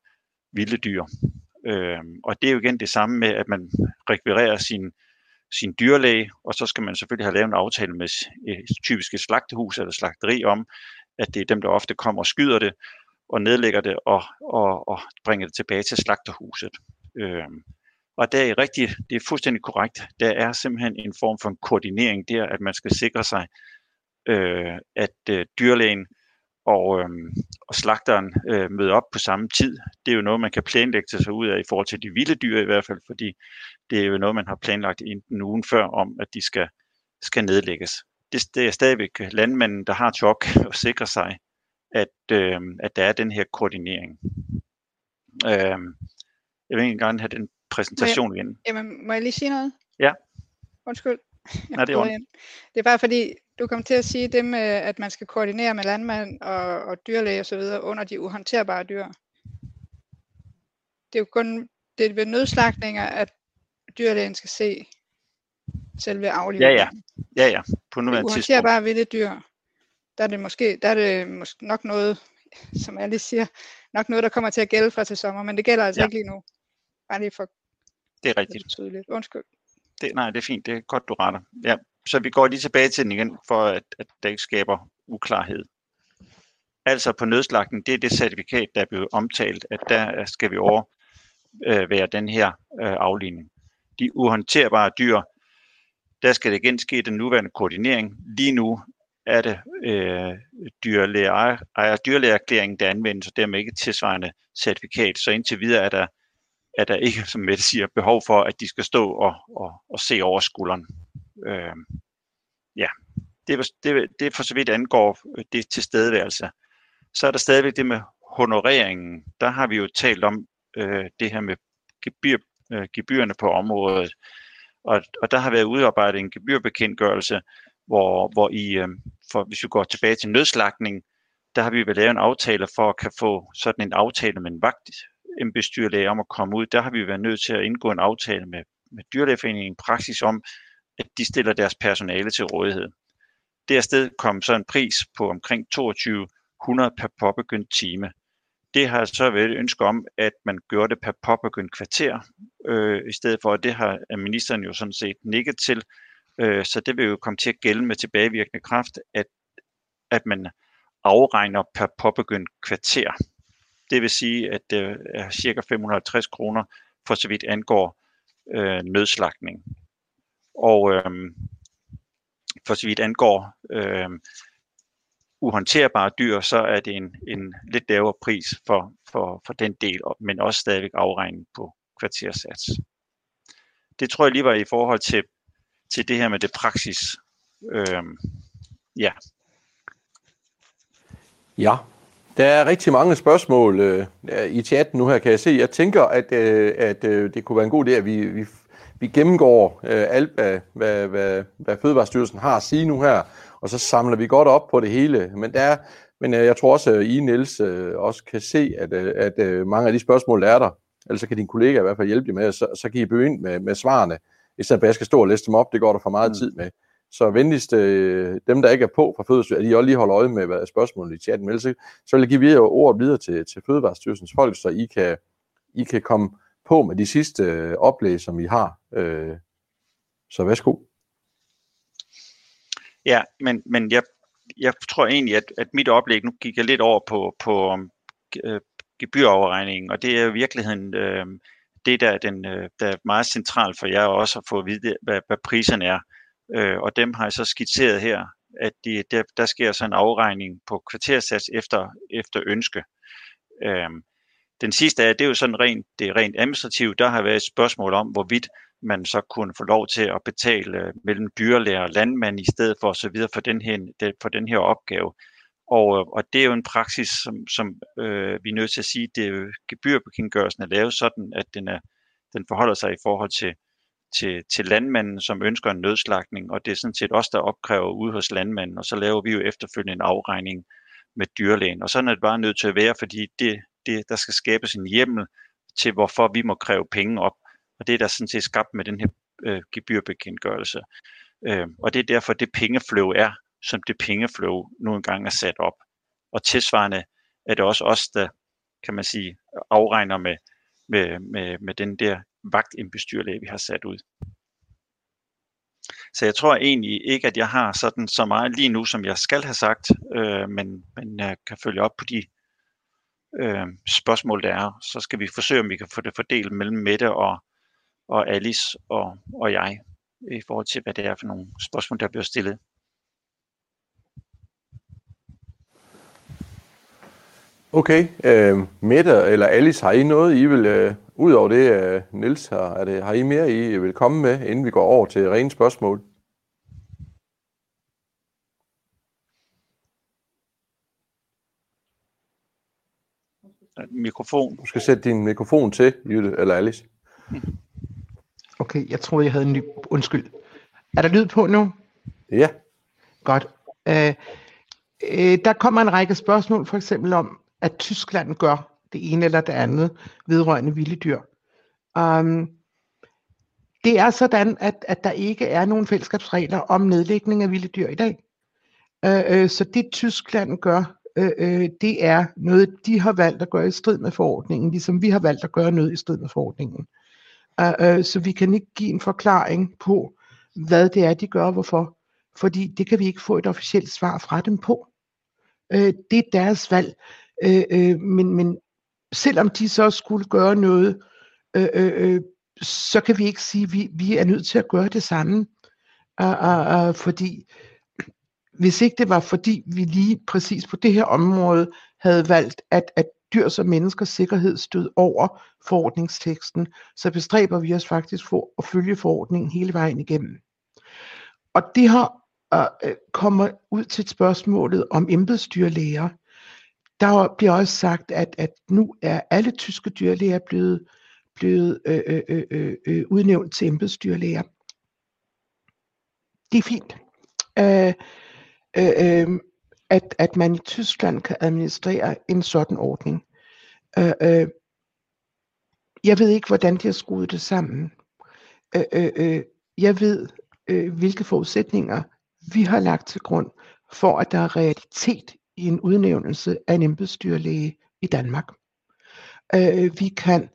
vilde dyr. Øh, og det er jo igen det samme med, at man rekvirerer sin, sin dyrlæge, og så skal man selvfølgelig have lavet en aftale med øh, typiske slagtehus eller slagteri om, at det er dem, der ofte kommer og skyder det, og nedlægger det og, og, og bringer det tilbage til slagterhuset. Øh, og det er rigtigt, det er fuldstændig korrekt. Der er simpelthen en form for en koordinering der, at man skal sikre sig, øh, at øh, dyrlægen og, øh, og slagteren øh, møder op på samme tid. Det er jo noget, man kan planlægge sig ud af i forhold til de vilde dyr i hvert fald, fordi det er jo noget, man har planlagt en ugen før om, at de skal, skal nedlægges. Det, det er stadigvæk landmanden, der har til opgave at sikre sig, at, øh, at der er den her koordinering. Øh, jeg vil ikke engang have den præsentation igen. Jamen, må jeg lige sige noget? Ja. Undskyld. Nej, det er ondt. Det er bare fordi, du kom til at sige det med, at man skal koordinere med landmand og, og dyrlæge osv. under de uhåndterbare dyr. Det er jo kun det er ved nødslagninger, at dyrlægen skal se selve aflivningen. Ja, ja. Ja, ja. På nuværende tidspunkt. Uhåndterbare vilde dyr, der er det måske, der er det måske nok noget, som lige siger, nok noget, der kommer til at gælde fra til sommer, men det gælder altså ja. ikke lige nu. Bare lige for det er rigtigt. Det er tydeligt. Undskyld. Det, nej, det er fint. Det er godt, du retter. Ja, så vi går lige tilbage til den igen, for at, at det ikke skaber uklarhed. Altså på nødslagten, det er det certifikat, der er blevet omtalt, at der skal vi over øh, være den her øh, afligning. De uhåndterbare dyr, der skal det igen ske den nuværende koordinering. Lige nu er det øh, dyrlæger, dyrlægererklæringen, der anvendes, og dermed ikke tilsvarende certifikat. Så indtil videre er der er der ikke, som Mette siger, behov for, at de skal stå og, og, og se over skulderen. Øh, ja. det, det, det for så vidt angår øh, det tilstedeværelse. Så er der stadigvæk det med honoreringen. Der har vi jo talt om øh, det her med gebyr, øh, gebyrerne på området. Og, og der har været udarbejdet en gebyrbekendtgørelse, hvor, hvor I, øh, for, hvis vi går tilbage til nødslagning, der har vi vel lavet en aftale for at kan få sådan en aftale med en vagt, en bestyrlæge om at komme ud. Der har vi været nødt til at indgå en aftale med, med dyrlægeforeningen praksis om, at de stiller deres personale til rådighed. Det sted kom så en pris på omkring 2200 per påbegyndt time. Det har så været et ønske om, at man gør det per påbegyndt kvarter, øh, i stedet for, at det har ministeren jo sådan set nikket til. Øh, så det vil jo komme til at gælde med tilbagevirkende kraft, at, at man afregner per påbegyndt kvarter. Det vil sige, at det er ca. 550 kroner for så vidt angår øh, nødslagning. Og øh, for så vidt angår øh, uhåndterbare dyr, så er det en, en lidt lavere pris for, for, for den del, men også stadigvæk afregning på kvartersats. Det tror jeg lige var i forhold til, til det her med det praksis. Øh, ja. Ja, der er rigtig mange spørgsmål øh, i chatten nu her, kan jeg se. Jeg tænker, at, øh, at øh, det kunne være en god idé, at vi, vi, vi gennemgår øh, alt, hvad, hvad, hvad, hvad Fødevarestyrelsen har at sige nu her, og så samler vi godt op på det hele. Men, der er, men øh, jeg tror også, at I, Niels, øh, også kan se, at, øh, at øh, mange af de spørgsmål, der er der, ellers så kan din kollega i hvert fald hjælpe jer med, så, så kan I begynde med, med svarene, i stedet for at jeg skal stå og læse dem op, det går der for meget mm. tid med. Så venligst øh, dem, der ikke er på fra Fødevarestyrelsen, at I også lige holder øje med hvad spørgsmålet i chatten. Ellers så, så vil jeg give videre ordet videre til, til Fødevarestyrelsens folk, så I kan, I kan komme på med de sidste øh, oplæg, som I har. Øh, så værsgo. Ja, men, men jeg, jeg tror egentlig, at, at mit oplæg, nu gik jeg lidt over på, på øh, gebyroverregningen, og det er i virkeligheden øh, det, der er, den, øh, der er meget centralt for jer også at få at vide, hvad, hvad priserne er. Øh, og dem har jeg så skitseret her, at de, der, der sker så en afregning på kvartersats efter, efter ønske. Øh, den sidste er, det er jo sådan rent, det er rent administrativt. Der har været et spørgsmål om, hvorvidt man så kunne få lov til at betale øh, mellem dyrlæger og landmand i stedet for så videre for den her, for den her opgave. Og, øh, og det er jo en praksis, som, som øh, vi er nødt til at sige, det er jo gebyrbekendtgørelsen er lavet sådan, at den, er, den forholder sig i forhold til, til, til landmanden, som ønsker en nødslagning, og det er sådan set os, der opkræver ude hos landmanden, og så laver vi jo efterfølgende en afregning med dyrlægen. Og sådan er det bare nødt til at være, fordi det, det, der skal skabes en hjemmel til, hvorfor vi må kræve penge op. Og det er der sådan set skabt med den her øh, gebyrbekendtgørelse. Øh, og det er derfor, det pengeflow er, som det pengeflow nu engang er sat op. Og tilsvarende er det også os, der kan man sige, afregner med, med, med, med den der vagtindbestyrlæge, vi har sat ud. Så jeg tror egentlig ikke, at jeg har sådan så meget lige nu, som jeg skal have sagt, øh, men, men jeg kan følge op på de øh, spørgsmål, der er. Så skal vi forsøge, om vi kan få det fordelt mellem Mette og, og Alice og, og jeg, i forhold til, hvad det er for nogle spørgsmål, der bliver stillet. Okay, øh, Mette eller Alice, har I noget, I vil, øh, ud over det, øh, Niels har, er det, har I mere, I vil komme med, inden vi går over til rene spørgsmål? mikrofon. Du skal sætte din mikrofon til, Jytte eller Alice. Okay, jeg troede, jeg havde en ny... Undskyld. Er der lyd på nu? Ja. Godt. Øh, øh, der kommer en række spørgsmål, for eksempel om, at Tyskland gør det ene eller det andet vedrørende vilde dyr. Um, det er sådan, at, at der ikke er nogen fællesskabsregler om nedlægning af vilde dyr i dag. Uh, uh, så det Tyskland gør, øh, øh, det er noget, de har valgt at gøre i strid med forordningen, ligesom vi har valgt at gøre noget i strid med forordningen. Uh, uh, så vi kan ikke give en forklaring på, hvad det er, de gør, hvorfor. Fordi det kan vi ikke få et officielt svar fra dem på. Uh, det er deres valg. Øh, øh, men, men selvom de så skulle gøre noget, øh, øh, øh så kan vi ikke sige, at vi, vi er nødt til at gøre det samme. Uh, uh, uh, fordi hvis ikke det var fordi vi lige præcis på det her område havde valgt, at, at dyrs og menneskers sikkerhed stod over forordningsteksten, så bestræber vi os faktisk for at følge forordningen hele vejen igennem. Og det har og øh, kommer ud til spørgsmålet om embedsdyrlæger, der bliver også sagt, at, at nu er alle tyske dyrlæger blevet, blevet øh, øh, øh, øh, udnævnt til embedsdyrlæger. Det er fint. Øh, øh, øh, at, at man i Tyskland kan administrere en sådan ordning. Øh, øh, jeg ved ikke, hvordan de har skruet det sammen. Øh, øh, øh, jeg ved, øh, hvilke forudsætninger vi har lagt til grund for, at der er realitet i en udnævnelse af en embedsdyrlæge i Danmark. Øh, vi kan,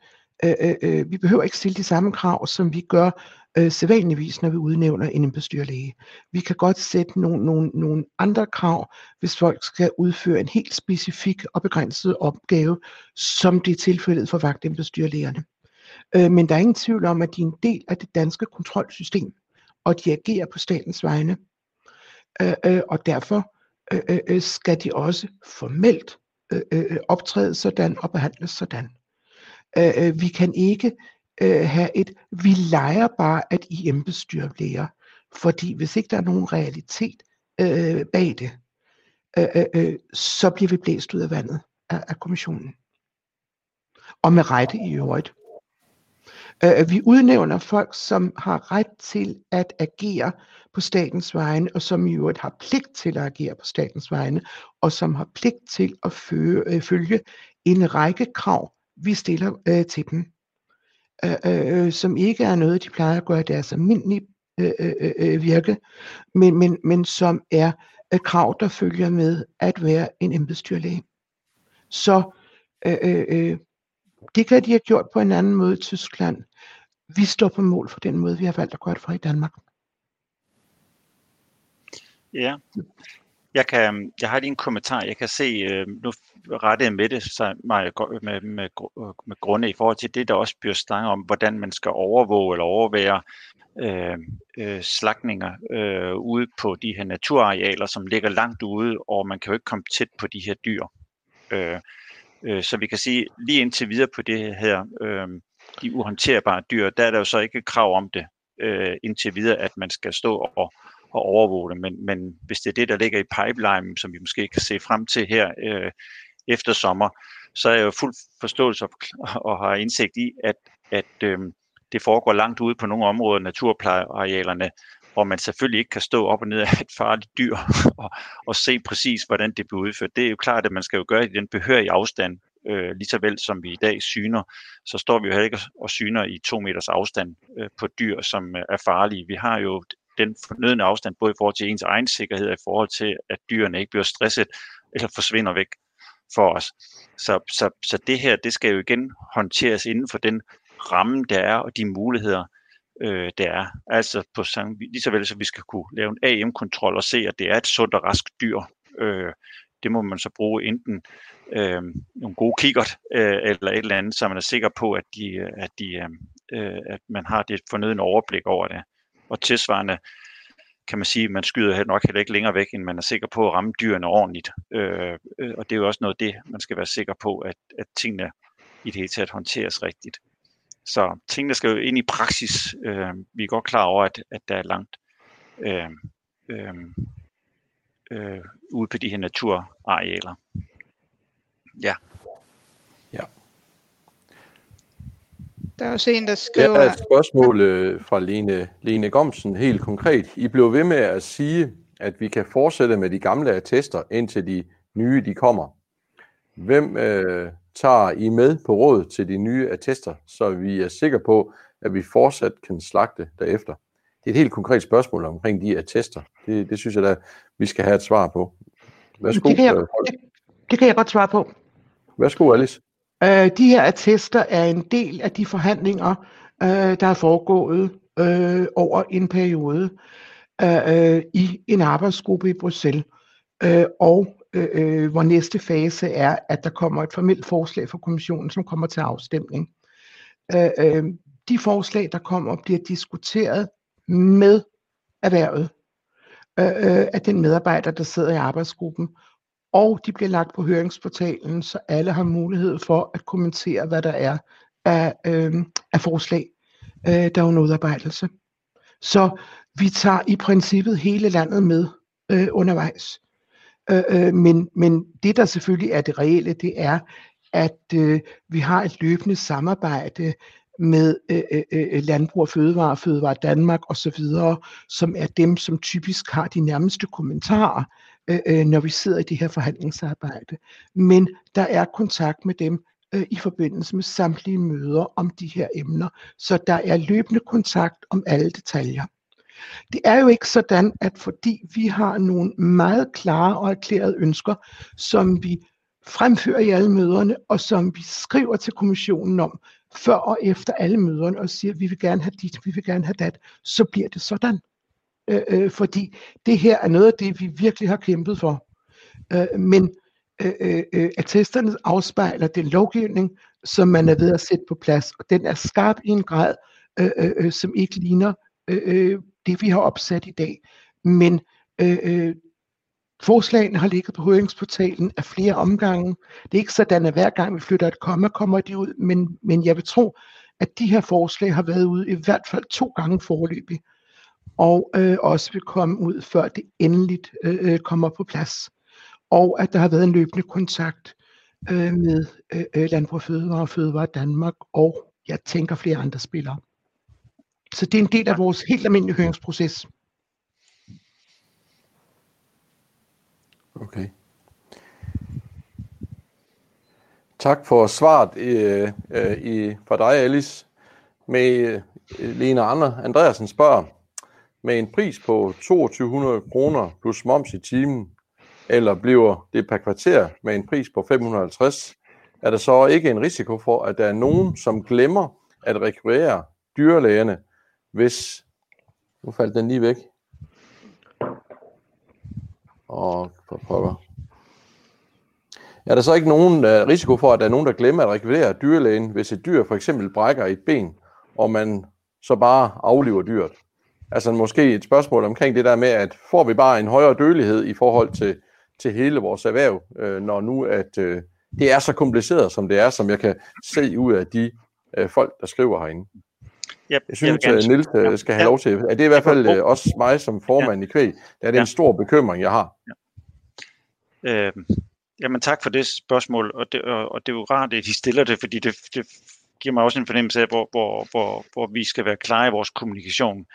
øh, øh, øh, vi behøver ikke stille de samme krav, som vi gør øh, sædvanligvis, når vi udnævner en embedsdyrlæge. Vi kan godt sætte nogle, nogle, nogle andre krav, hvis folk skal udføre en helt specifik og begrænset opgave, som det er tilfældet for vagtembedsdyrlægerne. Øh, men der er ingen tvivl om, at de er en del af det danske kontrolsystem, og de agerer på statens vegne. Øh, øh, og derfor Øh, øh, øh, skal de også formelt øh, øh, øh optræde sådan og behandles sådan. Øh, vi kan ikke øh, have et, vi leger bare, at I embedsdyrlæger, fordi hvis ikke der er nogen realitet øh, bag det, øh, øh, så bliver vi blæst ud af vandet af, af kommissionen. Og med rette i øvrigt. Øh, vi udnævner folk, som har ret til at agere på statens vegne, og som i øvrigt har pligt til at agere på statens vegne, og som har pligt til at føre, øh, følge en række krav, vi stiller øh, til dem, øh, øh, som ikke er noget, de plejer at gøre i deres almindelige øh, øh, øh, øh virke, men, men, men som er øh, krav, der følger med at være en embedsdyrlæge. Så øh, øh, øh det kan de have gjort på en anden måde i Tyskland. Vi står på mål for den måde, vi har valgt at gøre det for i Danmark. Ja, jeg, kan, jeg har lige en kommentar. Jeg kan se, øh, nu rettede Mette sig mig med, med, med grunde i forhold til det, der også bliver snakket om, hvordan man skal overvåge eller overvære øh, øh, slagninger øh, ude på de her naturarealer, som ligger langt ude, og man kan jo ikke komme tæt på de her dyr. Øh, øh, så vi kan sige, lige indtil videre på det her, øh, de uhåndterbare dyr, der er der jo så ikke krav om det øh, indtil videre, at man skal stå og og overvåge det. Men, men hvis det er det, der ligger i pipeline, som vi måske kan se frem til her øh, efter sommer, så er jeg jo fuld forståelse og har indsigt i, at, at øh, det foregår langt ude på nogle områder, naturplejearealerne, hvor man selvfølgelig ikke kan stå op og ned af et farligt dyr og, og se præcis, hvordan det bliver udført. Det er jo klart, at man skal jo gøre det i den behørige afstand, øh, lige så vel som vi i dag syner, så står vi jo heller ikke og syner i to meters afstand øh, på dyr, som øh, er farlige. Vi har jo den fornødende afstand, både i forhold til ens egen sikkerhed og i forhold til, at dyrene ikke bliver stresset eller forsvinder væk for os. Så, så, så det her, det skal jo igen håndteres inden for den ramme, der er, og de muligheder, øh, det er. Altså på samme, lige så vel som vi skal kunne lave en AM-kontrol og se, at det er et sundt og rask dyr. Øh, det må man så bruge enten øh, nogle gode kikkert øh, eller et eller andet, så man er sikker på, at, de, at, de, øh, øh at man har det fornødende overblik over det og tilsvarende kan man sige, at man skyder nok heller ikke længere væk, end man er sikker på at ramme dyrene ordentligt. Øh, øh, og det er jo også noget af det, man skal være sikker på, at, at tingene i det hele taget håndteres rigtigt. Så tingene skal jo ind i praksis. Øh, vi er godt klar over, at, at der er langt øh, øh, øh, ude på de her naturarealer. Ja. Der er også en, der skriver... Der er et spørgsmål øh, fra Lene, Lene Gomsen, helt konkret. I blev ved med at sige, at vi kan fortsætte med de gamle attester, indtil de nye de kommer. Hvem øh, tager I med på råd til de nye attester, så vi er sikre på, at vi fortsat kan slagte derefter? Det er et helt konkret spørgsmål omkring de attester. Det, det synes jeg da, vi skal have et svar på. Værsgo. Det kan jeg, det, det kan jeg godt svare på. Værsgo, Alice. Øh, de her attester er en del af de forhandlinger, øh, der er foregået øh, over en periode øh, i en arbejdsgruppe i Bruxelles. Øh, og øh, hvor næste fase er, at der kommer et formelt forslag fra kommissionen, som kommer til afstemning. Øh, øh, de forslag, der kommer, bliver diskuteret med erhvervet øh, øh af den medarbejder, der sidder i arbejdsgruppen, og de bliver lagt på høringsportalen, så alle har mulighed for at kommentere, hvad der er af, øh, af forslag, øh, der er under udarbejdelse. Så Vi tager i princippet hele landet med øh, undervejs. Øh, øh, men, men det, der selvfølgelig er det reelle, det er, at øh, vi har et løbende samarbejde med øh, øh, øh Landbrug og Fødevare, Fødevare Danmark osv., som er dem, som typisk har de nærmeste kommentarer, øh, øh, når vi sidder i det her forhandlingsarbejde. Men der er kontakt med dem øh, i forbindelse med samtlige møder om de her emner, så der er løbende kontakt om alle detaljer. Det er jo ikke sådan, at fordi vi har nogle meget klare og erklærede ønsker, som vi fremfører i alle møderne, og som vi skriver til kommissionen om, før og efter alle møderne, og siger, at vi vil gerne have dit, vi vil gerne have dat, så bliver det sådan. Øh, øh, fordi det her er noget af det, vi virkelig har kæmpet for. Øh, men øh, øh, øh attesterne afspejler den lovgivning, som man er ved at sætte på plads, og den er skarp i en grad, øh, øh, øh som ikke ligner Øh, øh, det, vi har opsat i dag. Men øh, øh, Forslagene har ligget på høringsportalen af flere omgange. Det er ikke sådan, at hver gang vi flytter et komma, kommer de ud, men, men jeg vil tro, at de her forslag har været ude i hvert fald to gange forløbig, og øh, også vil komme ud, før det endeligt øh, øh, kommer på plads. Og at der har været en løbende kontakt øh, med øh, øh Landbrug Fødevare og Fødevare Danmark, og jeg tænker flere andre spillere. Så det er en del af vores helt almindelige høringsproces. Okay. Tak for svaret øh, øh, i, i, fra dig, Alice. Med øh, Lena Ander Andreasen spørger, med en pris på 2200 kroner plus moms i timen, eller bliver det per kvarter med en pris på 550, er der så ikke en risiko for, at der er nogen, som glemmer at rekvirere dyrlægerne, hvis... Nu faldt den lige væk og for pokker. Er der så ikke nogen uh, risiko for, at der er nogen, der glemmer at rekvirere dyrlægen, hvis et dyr for eksempel brækker et ben, og man så bare afliver dyret? Altså måske et spørgsmål omkring det der med, at får vi bare en højere dødelighed i forhold til, til hele vores erhverv, øh, når nu at øh, det er så kompliceret, som det er, som jeg kan se ud af de øh, folk, der skriver herinde. Yep, jeg synes, at Nils ja, skal have ja, lov til. Er det i hvert fald øh, også mig som formand ja, i kvæg? Det er det ja. en stor bekymring, jeg har. Ja. Øh, jamen tak for det spørgsmål, og det, og, og det er jo rart, at de stiller det, fordi det, det giver mig også en fornemmelse af, hvor, hvor, hvor, hvor vi skal være klare i vores kommunikation.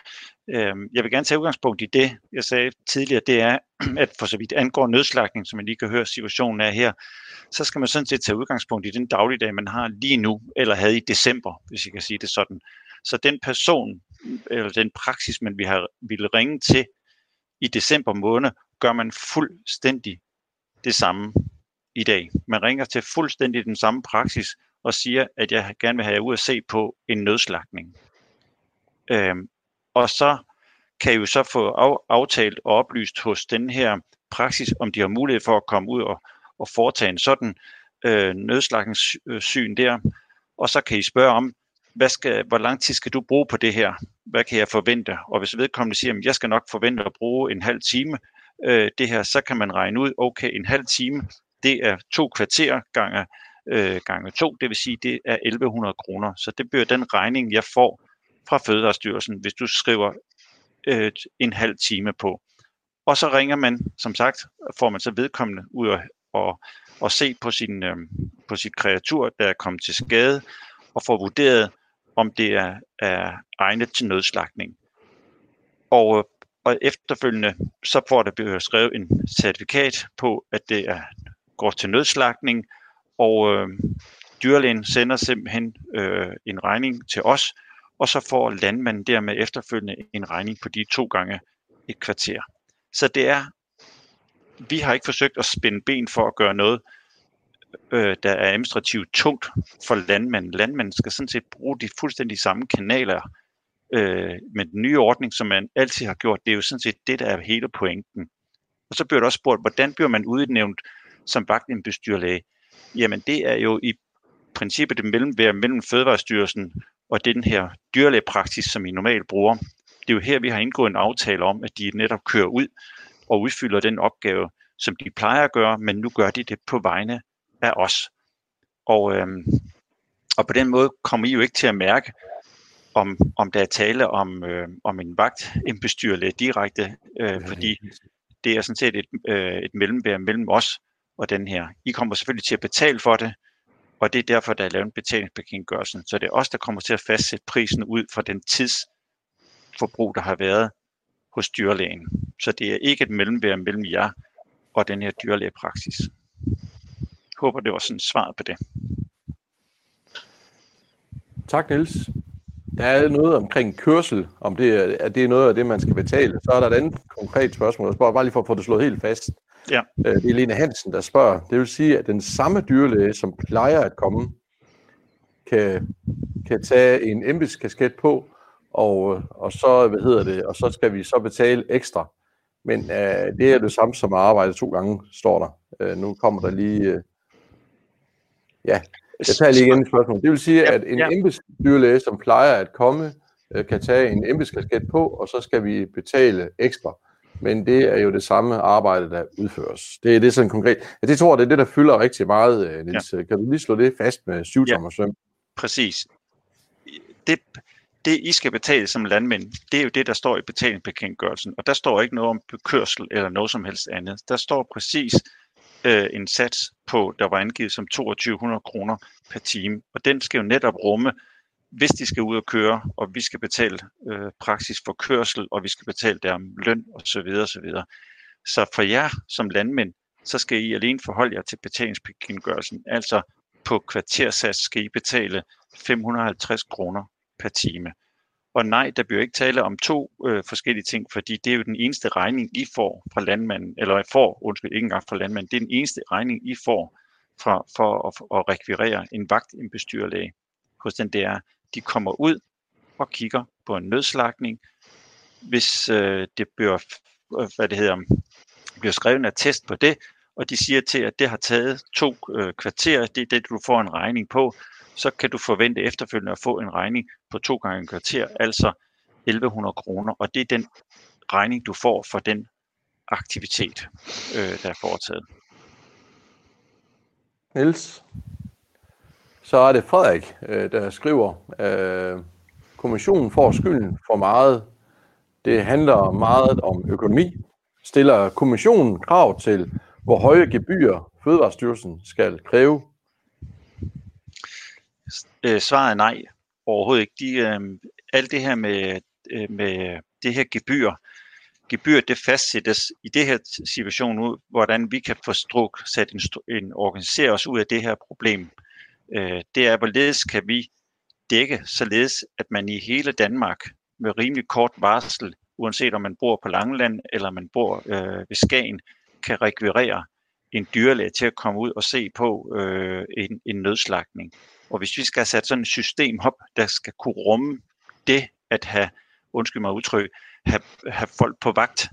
Øh, jeg vil gerne tage udgangspunkt i det, jeg sagde tidligere, det er, at for så vidt angår nødslagning, som man lige kan høre situationen er her, så skal man sådan set tage udgangspunkt i den dagligdag, man har lige nu, eller havde i december, hvis jeg kan sige det sådan. Så den person, eller den praksis, man vi har ville ringe til i december måned, gør man fuldstændig det samme i dag. Man ringer til fuldstændig den samme praksis og siger, at jeg gerne vil have jer ud at se på en nødslagning. Øhm, og så kan I jo så få af, aftalt og oplyst hos den her praksis, om de har mulighed for at komme ud og, og foretage en sådan øh, nødslagningssyn der. Og så kan I spørge om, hvad skal, hvor lang tid skal du bruge på det her? Hvad kan jeg forvente? Og hvis vedkommende siger, at jeg skal nok forvente at bruge en halv time øh, det her, så kan man regne ud, okay, en halv time, det er to kvarter gange, øh, gange to, det vil sige, det er 1100 kroner. Så det bliver den regning, jeg får fra Fødevarestyrelsen, hvis du skriver øh, en halv time på. Og så ringer man, som sagt, får man så vedkommende ud og, og, og se på, sin, øh, på sit kreatur, der er kommet til skade, og får vurderet, om det er, er egnet til nødslagning. Og, og efterfølgende, så får der blevet skrevet en certifikat på, at det er, går til nødslagning, og øh, dyrlægen sender simpelthen øh, en regning til os, og så får landmanden dermed efterfølgende en regning på de to gange et kvarter. Så det er, vi har ikke forsøgt at spænde ben for at gøre noget, øh, der er administrativt tungt for landmanden. Landmanden skal sådan set bruge de fuldstændig samme kanaler øh, med den nye ordning, som man altid har gjort. Det er jo sådan set det, der er hele pointen. Og så bliver der også spurgt, hvordan bliver man udnævnt som vagtindbestyrlæge? Jamen det er jo i princippet det mellem, mellem Fødevarestyrelsen og den her dyrlægepraksis, som I normalt bruger. Det er jo her, vi har indgået en aftale om, at de netop kører ud og udfylder den opgave, som de plejer at gøre, men nu gør de det på vegne af os. Og, øhm, og på den måde kommer I jo ikke til at mærke, om, om der er tale om, øh, om en vagt, en bestyrlæge direkte, øh, fordi det er sådan set et, øh, et mellemvær mellem os og den her. I kommer selvfølgelig til at betale for det, og det er derfor, der er lavet en betalingsbekendtgørelse. Så det er os, der kommer til at fastsætte prisen ud fra den tidsforbrug, der har været hos dyrlægen. Så det er ikke et mellemvær mellem jer og den her dyrlægepraksis. Håber, det var sådan svar på det. Tak, Niels. Der er noget omkring kørsel, om det er, det er noget af det, man skal betale. Så er der et andet konkret spørgsmål. Jeg spørger bare lige for at få det slået helt fast. Ja. Øh, det er Lene Hansen, der spørger. Det vil sige, at den samme dyrlæge, som plejer at komme, kan, kan tage en embedskasket på, og, og så, hvad hedder det, og så skal vi så betale ekstra. Men uh, det er det samme som at arbejde to gange, står der. Uh, nu kommer der lige... Uh, ja, jeg tager lige igen et spørgsmål. Det vil sige, Ja, at en ja. embedsdyrlæge, som plejer at komme, øh, kan tage en embedskasket på, og så skal vi betale ekstra. Men det er jo det samme arbejde, der udføres. Det er det sådan konkret. Ja, det tror jeg, det er det, der fylder rigtig meget, øh, Niels. Ja. Kan du lige slå det fast med syvtommer søm? Præcis. Det, det, I skal betale som landmænd, det er jo det, der står i betalingsbekendtgørelsen. Og der står ikke noget om kørsel eller noget som helst andet. Der står præcis øh, en sats på, der var angivet som 2200 kroner per time. Og den skal jo netop rumme, hvis de skal ud og køre, og vi skal betale øh, praksis for kørsel, og vi skal betale der løn osv. osv. Så for jer som landmænd, så skal I alene forholde jer til betalingsbekendtgørelsen. Altså på kvartersats skal I betale 550 kroner per time. Og nej, der bliver ikke tale om to øh, forskellige ting, fordi det er jo den eneste regning, I får fra landmanden, eller får, undskyld, ikke engang fra landmanden, det er den eneste regning, I får fra, for at, at rekvirere en vagt, en bestyrlæge hos den der. De kommer ud og kigger på en nødslagning. Hvis øh, det bliver, øh, hvad det hedder, bliver skrevet en attest på det, og de siger til, at det har taget to øh, kvarter, det er det, du får en regning på, så kan du forvente efterfølgende at få en regning på to gange en kvarter, altså 1100 kroner, og det er den regning, du får for den aktivitet, øh, der er foretaget. Niels? Så er det Frederik, øh, der skriver, øh, kommissionen får skylden for meget. Det handler meget om økonomi. Stiller kommissionen krav til, hvor høje gebyrer Fødevarestyrelsen skal kræve? Øh, svaret er nej, overhovedet ikke. De, øh, alt det her med, øh, med det her gebyr, gebyr det fastsættes i det her situation nu, hvordan vi kan få struk, sat en, en organisere os ud af det her problem. Øh, det er, hvorledes kan vi dække, således at man i hele Danmark med rimelig kort varsel, uanset om man bor på Langeland eller man bor øh, ved Skagen, kan rekvirere en dyrlæge til at komme ud og se på øh, en, en nødslagning. Og hvis vi skal have sat sådan et system op, der skal kunne rumme det at have, undskyld mig udtryk, have, have folk på vagt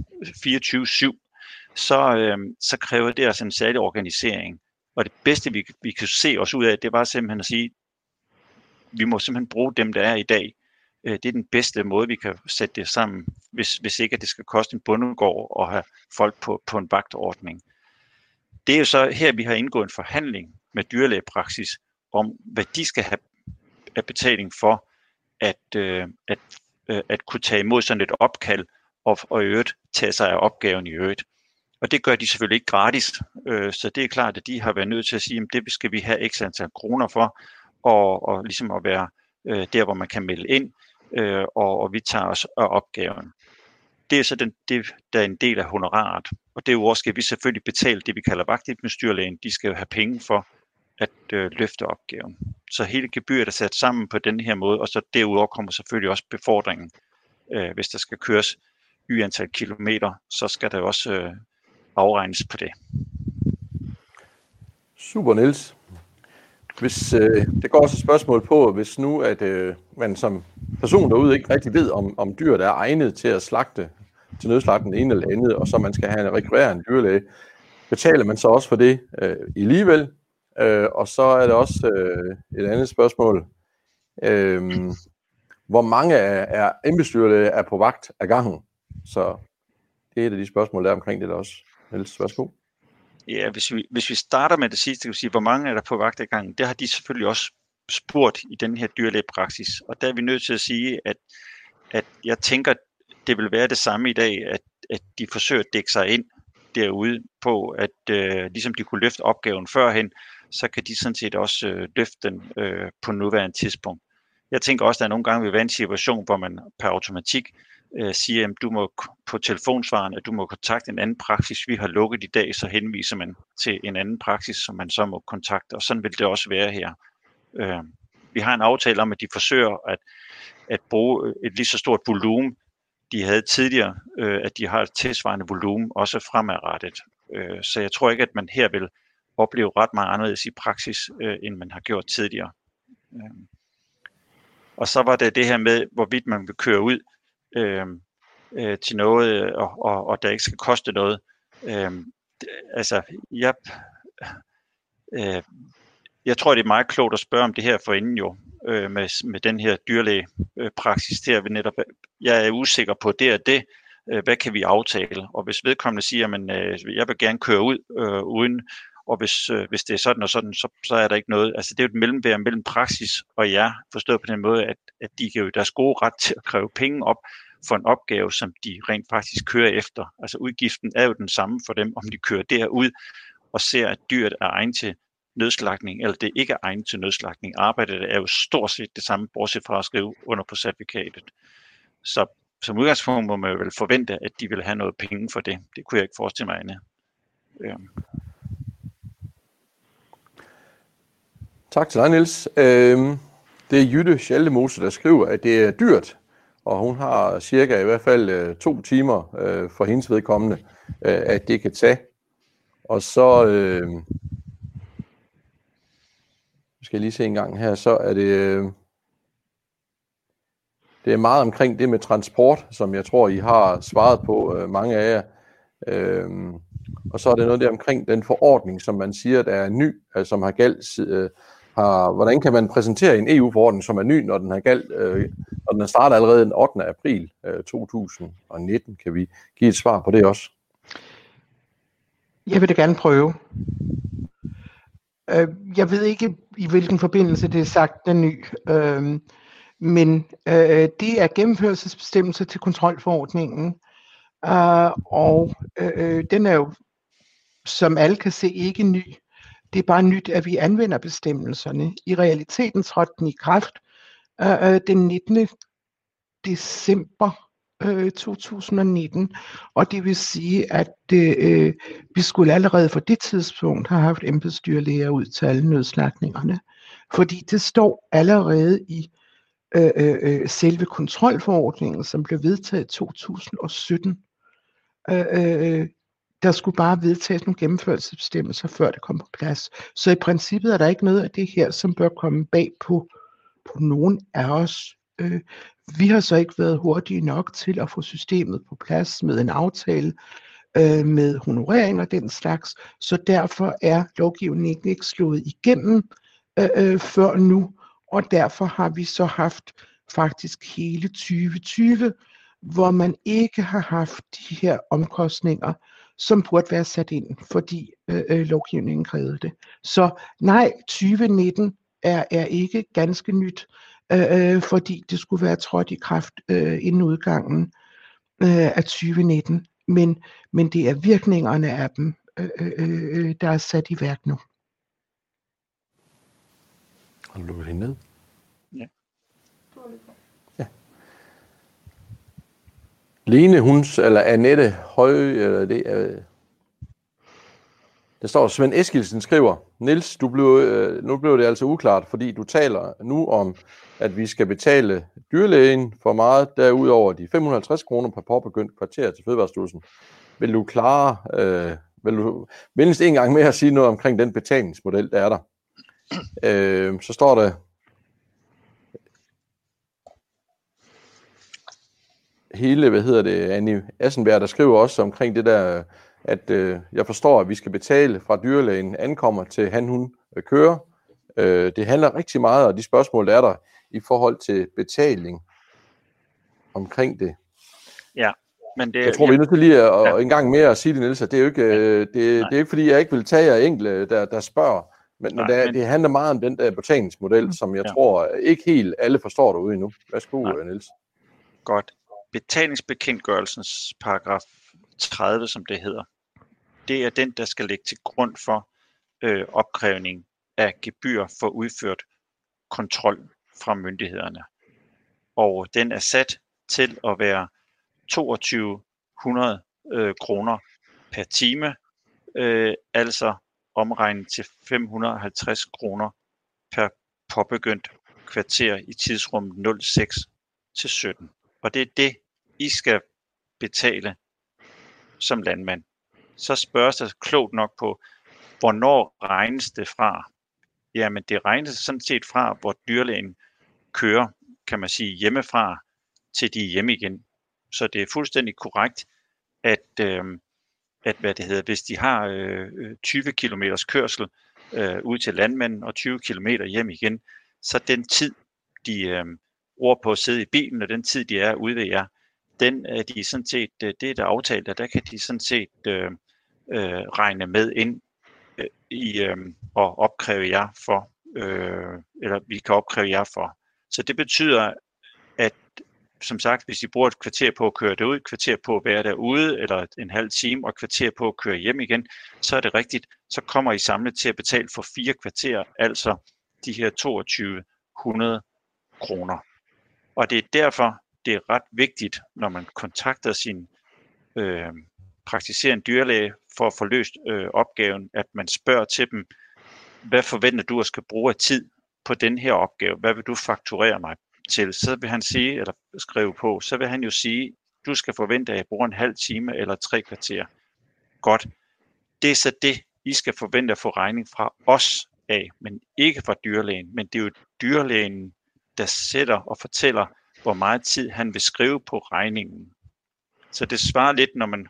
24-7, så, øh, så kræver det altså en særlig organisering. Og det bedste, vi, vi kan se os ud af, det var simpelthen at sige, vi må simpelthen bruge dem, der er i dag. Øh, det er den bedste måde, vi kan sætte det sammen, hvis, hvis ikke at det skal koste en bundegård at have folk på, på en vagtordning. Det er jo så her, vi har indgået en forhandling med dyrlægepraksis om, hvad de skal have af betaling for at, øh, at, øh, at kunne tage imod sådan et opkald og, og i øvrigt tage sig af opgaven i øvrigt. Og det gør de selvfølgelig ikke gratis, øh, så det er klart, at de har været nødt til at sige, at det skal vi have x antal kroner for, og, og ligesom at være øh, der, hvor man kan melde ind, øh, og, og vi tager os af opgaven. Det er så den, det, der er en del af honoraret, og derudover skal vi selvfølgelig betale det, vi kalder vagtbestyrlægen. De skal jo have penge for at øh, løfte opgaven. Så hele gebyret er sat sammen på den her måde, og så derudover kommer selvfølgelig også befordringen. Øh, hvis der skal køres y antal kilometer, så skal der jo også øh, afregnes på det. Super, Niels. Hvis, øh, det går også et spørgsmål på, hvis nu at øh, man som person derude ikke rigtig ved, om, om dyret er egnet til at slagte, til nødslagten det ene eller andet, og så man skal have en rekvirere en dyrlæge, betaler man så også for det øh, alligevel? Øh, og så er der også øh, et andet spørgsmål. Øh, hvor mange af, af embedsdyrlæge er på vagt af gangen? Så det er et af de spørgsmål, der er omkring det der også. Niels, værsgo. Ja, hvis vi, hvis vi starter med det sidste, kan vi sige, hvor mange er der på vagt i gangen? Det har de selvfølgelig også spurgt i den her dyrlægepraksis. Og der er vi nødt til at sige, at, at jeg tænker, det vil være det samme i dag, at, at de forsøger at dække sig ind derude på, at øh, ligesom de kunne løfte opgaven førhen, så kan de sådan set også øh, løfte den øh, på nuværende tidspunkt. Jeg tænker også, at der nogle gange vil være en situation, hvor man per automatik øh, øh, siger, at du må på telefonsvaren, at du må kontakte en anden praksis. Vi har lukket i dag, så henviser man til en anden praksis, som man så må kontakte, og sådan vil det også være her. Øh, vi har en aftale om, at de forsøger at, at bruge øh, et lige så stort volumen, de havde tidligere, øh, at de har et tilsvarende volumen også fremadrettet. Øh, så jeg tror ikke, at man her vil opleve ret meget anderledes i praksis, øh, end man har gjort tidligere. Øh. Og så var det det her med, hvorvidt man vil køre ud øh, øh, til noget, øh, og, og, og der ikke skal koste noget. Øh, altså, jeg, øh, jeg tror, det er meget klogt at spørge om det her for inden jo, øh, med, med den her dyrlægepraksis der. Vi netop, jeg er usikker på det og det, øh, hvad kan vi aftale? Og hvis vedkommende siger, at øh, jeg vil gerne køre ud øh, uden og hvis, øh, hvis det er sådan og sådan, så, så er der ikke noget. Altså det er jo et mellemvær mellem praksis og jer, forstået på den måde, at, at de kan jo deres gode ret til at kræve penge op for en opgave, som de rent faktisk kører efter. Altså udgiften er jo den samme for dem, om de kører derud og ser, at dyret er egen til nødslagning, eller det ikke er egen til nødslagning. Arbejdet er jo stort set det samme, bortset fra at skrive under på certifikatet. Så som udgangspunkt må man vel forvente, at de vil have noget penge for det. Det kunne jeg ikke forestille mig andet. Øhm. Tak til dig, Niels. Øhm, det er Jytte Schaldemose, der skriver, at det er dyrt, og hun har cirka i hvert fald øh, to timer øh, for hendes vedkommende, øh, at det kan tage. Og så øh, skal jeg lige se en gang her, så er det, øh, det er meget omkring det med transport, som jeg tror, I har svaret på, øh, mange af jer. Øh, og så er det noget der omkring den forordning, som man siger, der er ny, altså, som har galt øh, har, hvordan kan man præsentere en EU-forordning, som er ny, når den har galt, øh, når den starter allerede den 8. april øh, 2019? Kan vi give et svar på det også? Jeg vil det gerne prøve. Øh, jeg ved ikke, i hvilken forbindelse det er sagt, den ny. Øh, men øh, det er gennemførelsesbestemmelser til kontrolforordningen. Øh, og øh, øh den er jo, som alle kan se, ikke ny. Det er bare nyt, at vi anvender bestemmelserne. I realiteten trådte den i kraft øh, øh den 19. december øh, 2019, og det vil sige, at øh, vi skulle allerede for det tidspunkt have haft embedsdyrlæger ud til alle nødslagningerne, fordi det står allerede i øh, øh, øh selve kontrolforordningen, som blev vedtaget i 2017. Øh, øh, øh der skulle bare vedtages nogle gennemførelsesbestemmelser, før det kom på plads. Så i princippet er der ikke noget af det her, som bør komme bag på, på nogen af os. Øh, vi har så ikke været hurtige nok til at få systemet på plads med en aftale øh, med honorering og den slags, så derfor er lovgivningen ikke slået igennem øh, øh, før nu, og derfor har vi så haft faktisk hele 2020, hvor man ikke har haft de her omkostninger, som burde være sat ind, fordi øh, øh lovgivningen krævede det. Så nej, 2019 er, er ikke ganske nyt, øh, øh, fordi det skulle være trådt i kraft øh, inden udgangen øh, af 2019. Men, men det er virkningerne af dem, øh, øh, øh, der er sat i værk nu. Har du lukket hende ned? Ja. Ja. Lene, hun, eller Annette Høj, eller det er, der står, Svend Eskilsen skriver, Nils, du blev, øh, nu blev det altså uklart, fordi du taler nu om, at vi skal betale dyrlægen for meget, derudover de 550 kroner per påbegyndt kvarter til Fødevarestyrelsen. Vil du klare, øh, vil du mindst en gang mere at sige noget omkring den betalingsmodel, der er der? Øh, så står der, hele, hvad hedder det, Annie Assenberg, der skriver også omkring det der, at øh, jeg forstår, at vi skal betale fra dyrlægen ankommer til han, hun øh, kører. Øh, det handler rigtig meget, og de spørgsmål, der er der i forhold til betaling omkring det. Ja, men det... Jeg tror, vi er nødt til lige at, ja. en gang mere at sige det, Niels, det er jo ikke, øh, det, det er ikke fordi, jeg ikke vil tage jer enkelte, der, der spørger, Men, Nej, det, men- det handler meget om den der botaniske model, som jeg Ja. ja. tror ikke helt alle forstår derude endnu. Værsgo. Nej. Niels. Godt. Betalingsbekendtgørelsens paragraf 30, som det hedder, det er den, der skal ligge til grund for øh, opkrævning af gebyr for udført kontrol fra myndighederne. Og den er sat til at være 2200 øh, kroner per time, øh, altså omregnet til 550 kroner per påbegyndt kvarter i tidsrummet 06 til 17. Og det er det, i skal betale som landmand. Så spørges der klogt nok på, hvornår regnes det fra? Jamen det regnes sådan set fra, hvor dyrlægen kører, kan man sige, hjemmefra til de er hjemme igen. Så det er fuldstændig korrekt, at, øh, at hvad det hedder, hvis de har øh, øh, 20 km kørsel øh, ud til landmanden og 20 km hjem igen, så den tid, de øh, bruger på at sidde i bilen, og den tid, de er ude ved jer, den øh, er de sådan set, øh, det er der aftalt, at der kan de sådan set øh, øh, regne med ind øh, i øh, og opkræve jer for, øh, eller vi kan opkræve jer for. Så det betyder, at som sagt, hvis I bruger et kvarter på at køre det ud, et kvarter på at være derude, eller en halv time, og et kvarter på at køre hjem igen, så er det rigtigt, så kommer I samlet til at betale for fire kvarter, altså de her 2200 kroner. Og det er derfor, det er ret vigtigt, når man kontakter sin øh, praktiserende dyrlæge for at få løst øh, opgaven, at man spørger til dem, hvad forventer du at skal bruge af tid på den her opgave? Hvad vil du fakturere mig til? Så vil han sige, eller skrive på, så vil han jo sige, du skal forvente, at jeg bruger en halv time eller tre kvarter. Godt. Det er så det, I skal forvente at få regning fra os af, men ikke fra dyrlægen. Men det er jo dyrlægen, der sætter og fortæller, hvor meget tid han vil skrive på regningen. Så det svarer lidt, når man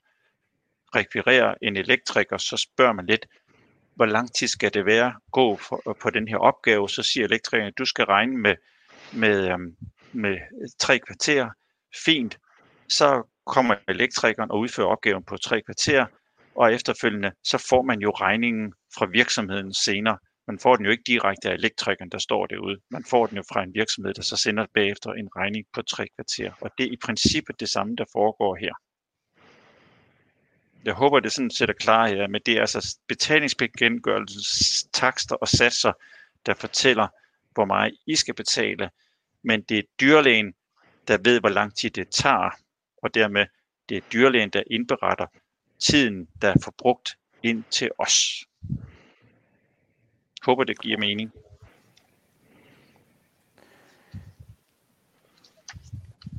rekvirerer en elektriker, så spørger man lidt, hvor lang tid skal det være gå for, øh, på den her opgave, så siger elektrikeren, at du skal regne med, med, øh, med tre kvarter. Fint. Så kommer elektrikeren og udfører opgaven på tre kvarter, og efterfølgende så får man jo regningen fra virksomheden senere. Man får den jo ikke direkte af elektrikeren, der står derude. Man får den jo fra en virksomhed, der så sender bagefter en regning på tre kvarter. Og det er i princippet det samme, der foregår her. Jeg håber, det sådan sætter klar her, men det er altså betalingsbekendtgørelsens takster og satser, der fortæller, hvor meget I skal betale. Men det er dyrlægen, der ved, hvor lang tid det tager, og dermed det er dyrlægen, der indberetter tiden, der er forbrugt ind til os. Håber, det giver mening.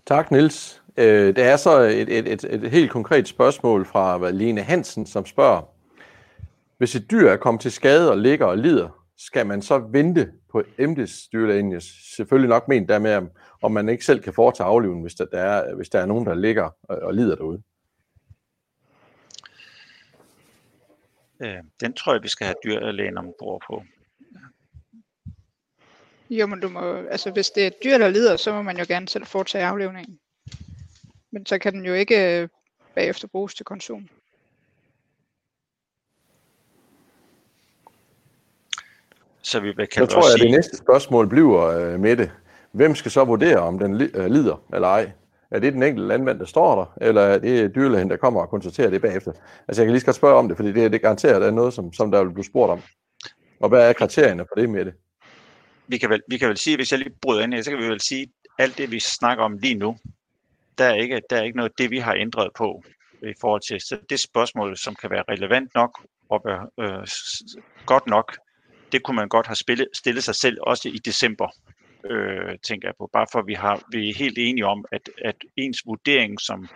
Tak, Nils. Øh, der er så et, et, et, et helt konkret spørgsmål fra Lene Hansen, som spørger, hvis et dyr er kommet til skade og ligger og lider, skal man så vente på embedsdyrlægen? Selvfølgelig nok ment dermed, om- om man ikke selv kan foretage aflivning, hvis der, der, er, hvis der er nogen, der ligger og, og lider derude. Øh, Den tror jeg, vi skal have dyrlægen ombord på. Jo, men du må, altså hvis det er et dyr, der lider, så må man jo gerne selv foretage aflevningen. Men så kan den jo ikke øh, bagefter bruges til konsum. Så vi vil Så tror jeg, at det næste spørgsmål bliver med det. Hvem skal så vurdere, om den øh, lider eller ej? Er det den enkelte landmand, der står der, eller er det dyrlægen, der kommer og konstaterer det bagefter? Altså jeg kan lige så godt spørge om det, fordi det, det garanterer, at der er noget, som, som der vil blive spurgt om. Og hvad er kriterierne for det med det? Vi kan, vel, vi kan vel sige, hvis jeg lige bryder ind her, så kan vi vel sige, at alt det, vi snakker om lige nu, der er ikke, der er ikke noget det, vi har ændret på i forhold til. Så det spørgsmål, som kan være relevant nok og øh, godt nok, det kunne man godt have spillet, stillet sig selv også i december, øh, tænker jeg på. Bare for at vi, har, vi er helt enige om, at, at ens vurdering som,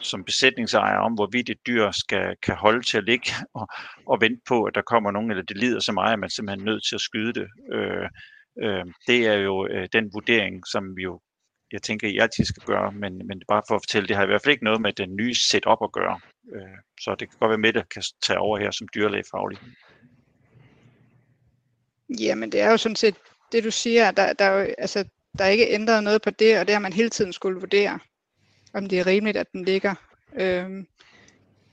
som besætningsejer om, hvorvidt et dyr skal, kan holde til at ligge og, og vente på, at der kommer nogen, eller det lider så meget, at man simpelthen er nødt til at skyde det. Øh, øh, det er jo øh, den vurdering, som vi jo, jeg tænker, I altid skal gøre, men, men bare for at fortælle, det har i hvert fald ikke noget med den nye setup at gøre. Øh, så det kan godt være med, at kan tage over her som dyrlægefaglig. Jamen det er jo sådan set det, du siger. Der, der, er jo, altså, der er ikke ændret noget på det, og det har man hele tiden skulle vurdere, om det er rimeligt, at den ligger. Øhm,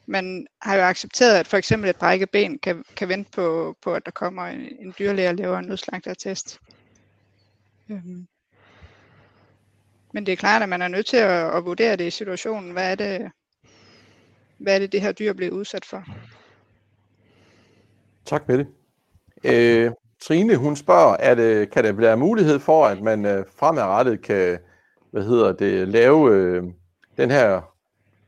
man har jo accepteret, at for eksempel et brækket ben kan, kan vente på, på, at der kommer en, en dyrlæge og laver en udslagtertest. Øhm. Men det er klart, at man er nødt til at, at vurdere det i situationen. Hvad er det, hvad er det, det her dyr bliver udsat for? Tak, Mette. Øh, Trine, hun spørger, er det, kan der være mulighed for, at man øh, fremadrettet kan hvad hedder det, lave øh, den her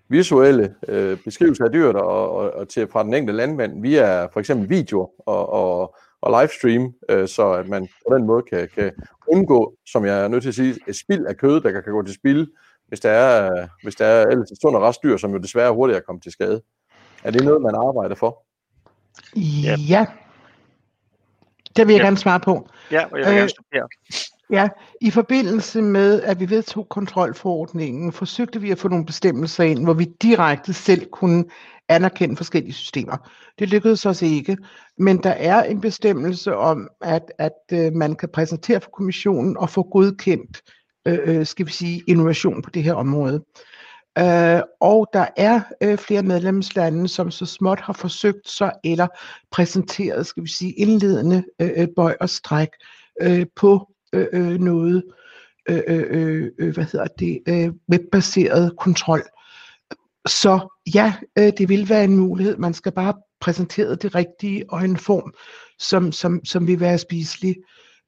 visuelle øh, beskrivelse af dyret og, og, og til fra den enkelte landmand via for eksempel video og, og, og livestream, øh, så at man på den måde kan, kan undgå, som jeg er nødt til at sige, et spild af kød, der kan, kan gå til spil, hvis der er, hvis der er ellers et sund og restdyr, som jo desværre hurtigere kommer til skade. Er det noget, man arbejder for? Ja. Det vil jeg ja. gerne svare på. Ja, og jeg vil gerne øh, Ja, i forbindelse med, at vi vedtog kontrolforordningen, forsøgte vi at få nogle bestemmelser ind, hvor vi direkte selv kunne anerkende forskellige systemer. Det lykkedes os ikke, men der er en bestemmelse om, at, at øh, man kan præsentere for kommissionen og få godkendt, øh, øh, skal vi sige, innovation på det her område. Øh, og der er øh, flere medlemslande, som så småt har forsøgt sig eller præsenteret, skal vi sige, indledende øh, øh bøj og stræk øh, på øh, øh, noget, øh, øh, øh, øh hvad hedder det, øh, webbaseret kontrol. Så ja, øh, det vil være en mulighed. Man skal bare præsentere det rigtige og en form, som, som, som vil være spiselig.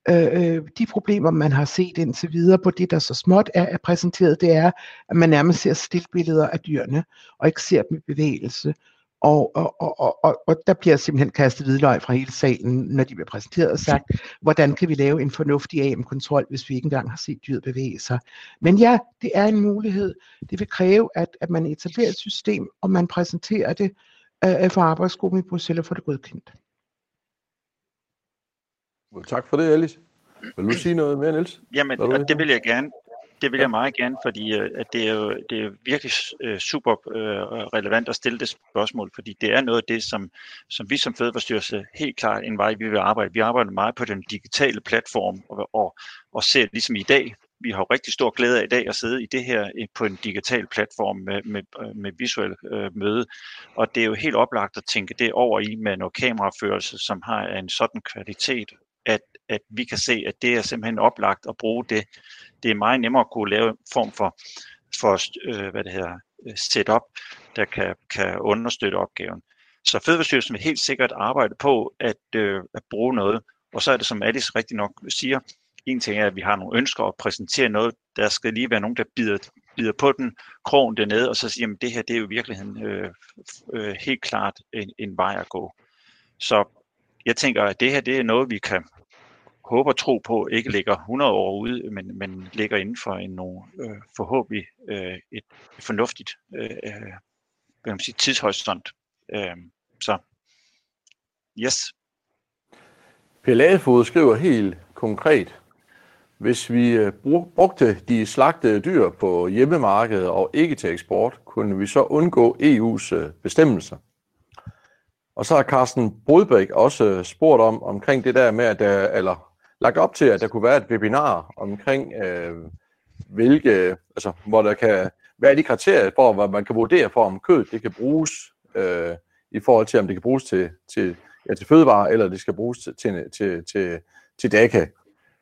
Øh, øh de problemer, man har set indtil videre på det, der så småt er, er præsenteret, det er, at man nærmest ser stillbilleder af dyrene, og ikke ser dem i bevægelse. Og, og, og, og, og der bliver simpelthen kastet hvidløg fra hele salen, når de bliver præsenteret og sagt, hvordan kan vi lave en fornuftig AM-kontrol, hvis vi ikke engang har set dyret bevæge sig. Men ja, det er en mulighed. Det vil kræve, at, at man etablerer et system, og man præsenterer det uh, for arbejdsgruppen i Bruxelles og får det godkendt. Tak for det, Alice. Vil du sige noget mere, Niels? Jamen, og det vil jeg gerne. Det vil jeg meget gerne, fordi øh, at det, er jo, det er virkelig øh, super øh, relevant at stille det spørgsmål, fordi det er noget af det, som, som vi som Fødevarestyrelse helt klart en vej, vi vil arbejde. Vi arbejder meget på den digitale platform og, og, og ser ligesom i dag, vi har jo rigtig stor glæde af i dag at sidde i det her på en digital platform med, med, med visuel øh, møde. Og det er jo helt oplagt at tænke det over i med noget kameraførelse, som har en sådan kvalitet at, at vi kan se, at det er simpelthen oplagt at bruge det. Det er meget nemmere at kunne lave en form for, for øh, hvad det hedder, setup, der kan, kan understøtte opgaven. Så Fødevarestyrelsen vil helt sikkert arbejde på at, øh, at bruge noget. Og så er det, som Alice rigtig nok siger, en ting er, at vi har nogle ønsker at præsentere noget. Der skal lige være nogen, der bider, bider på den, krogen dernede, og så siger, at det her det er jo i virkeligheden øh, øh, helt klart en, en vej at gå. Så jeg tænker, at det her det er noget, vi kan håber tro på ikke ligger 100 år ude, men, men ligger inden for en nogle, øh, forhåbentlig øh, et fornuftigt øh, øh hvad man sige, tidshorisont. Øh, så yes. Pelagefod skriver helt konkret, hvis vi øh, brugte de slagtede dyr på hjemmemarkedet og ikke til eksport, kunne vi så undgå EU's øh, bestemmelser. Og så har Carsten Brodbæk også spurgt om omkring det der med, at der, eller lagt op til, at der kunne være et webinar omkring, øh, hvilke, altså, hvor der kan, hvad er de kriterier for, hvad man kan vurdere for, om kød det kan bruges øh, i forhold til, om det kan bruges til, til, ja, til fødevare, eller det skal bruges til, til, til, til, til daka.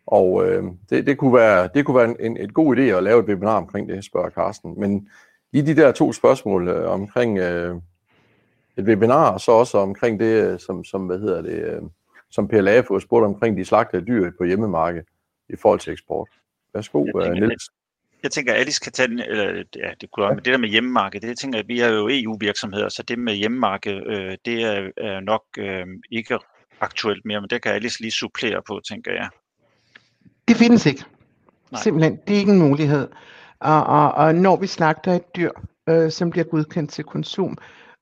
Og øh, det, det, kunne være, det kunne være en, en et god idé at lave et webinar omkring det, spørger Carsten. Men lige de der to spørgsmål øh, omkring øh, et webinar, og så også omkring det, øh, som, som hvad hedder det, øh, som PLA får spurgt omkring de slagtede dyr på hjemmemarkedet i forhold til eksport. Værsgo, jeg tænker, Niels. Jeg tænker, at Alice kan tage den, eller ja, det kunne ja. men det der med hjemmemarked, det jeg tænker, at vi er jo EU-virksomheder, så det med hjemmemarked, øh, det er, er nok øh, ikke aktuelt mere, men det kan Alice lige supplere på, tænker jeg. Det findes ikke. Nej. Simpelthen, det er ikke en mulighed. Og, og, og når vi slagter et dyr, øh, som bliver godkendt til konsum,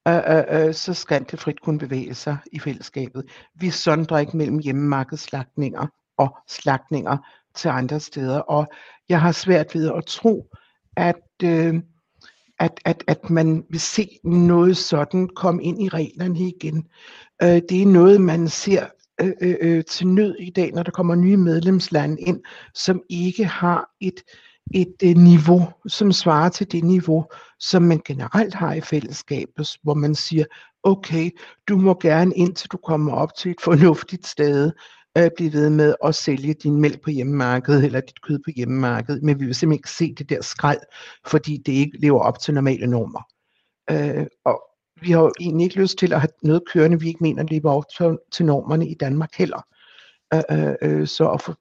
Øh, øh, øh, så skal det frit kunne bevæge sig i fællesskabet. Vi sondrer ikke mellem hjemmemarkedsslagtninger og slagtninger til andre steder, og jeg har svært ved at tro, at, øh, at, at, at man vil se noget sådan komme ind i reglerne igen. Øh, det er noget, man ser øh, øh, øh til nød i dag, når der kommer nye medlemslande ind, som ikke har et et øh, niveau, som svarer til det niveau, som man generelt har i fællesskabet, hvor man siger, okay, du må gerne indtil du kommer op til et fornuftigt sted, øh, blive ved med at sælge din mælk på hjemmemarkedet eller dit kød på hjemmemarkedet, men vi vil simpelthen ikke se det der skrald, fordi det ikke lever op til normale normer. Øh, og vi har jo egentlig ikke lyst til at have noget kørende, vi ikke mener lever op til, til normerne i Danmark heller. Øh, øh, øh så at få,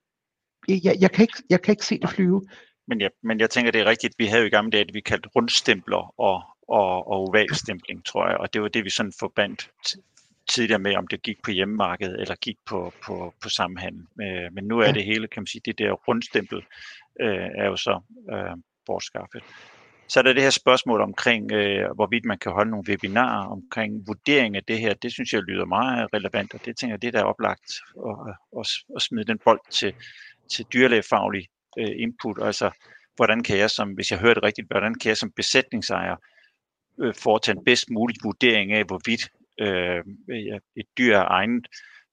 jeg, jeg, kan ikke, jeg kan ikke se det flyve. Men jeg, men jeg tænker, det er rigtigt. Vi havde jo i gamle dage, det vi kaldte rundstempler og, og, og ovalstempling, tror jeg. Og det var det, vi sådan forbandt tidligere med, om det gik på hjemmemarkedet eller gik på, på, på sammenhandel. Øh, men nu er det hele, kan man sige, det der rundstempel øh, er jo så øh, bortskaffet. Så er der det her spørgsmål omkring, øh, hvorvidt man kan holde nogle webinarer omkring vurdering af det her. Det synes jeg lyder meget relevant, og det tænker jeg, det der er oplagt at, at, at smide den bold til, til dyrlægefaglig øh, input. Altså, hvordan kan jeg som, hvis jeg hører det rigtigt, hvordan kan jeg som besætningsejer øh, foretage en bedst mulig vurdering af, hvorvidt øh, et dyr er egnet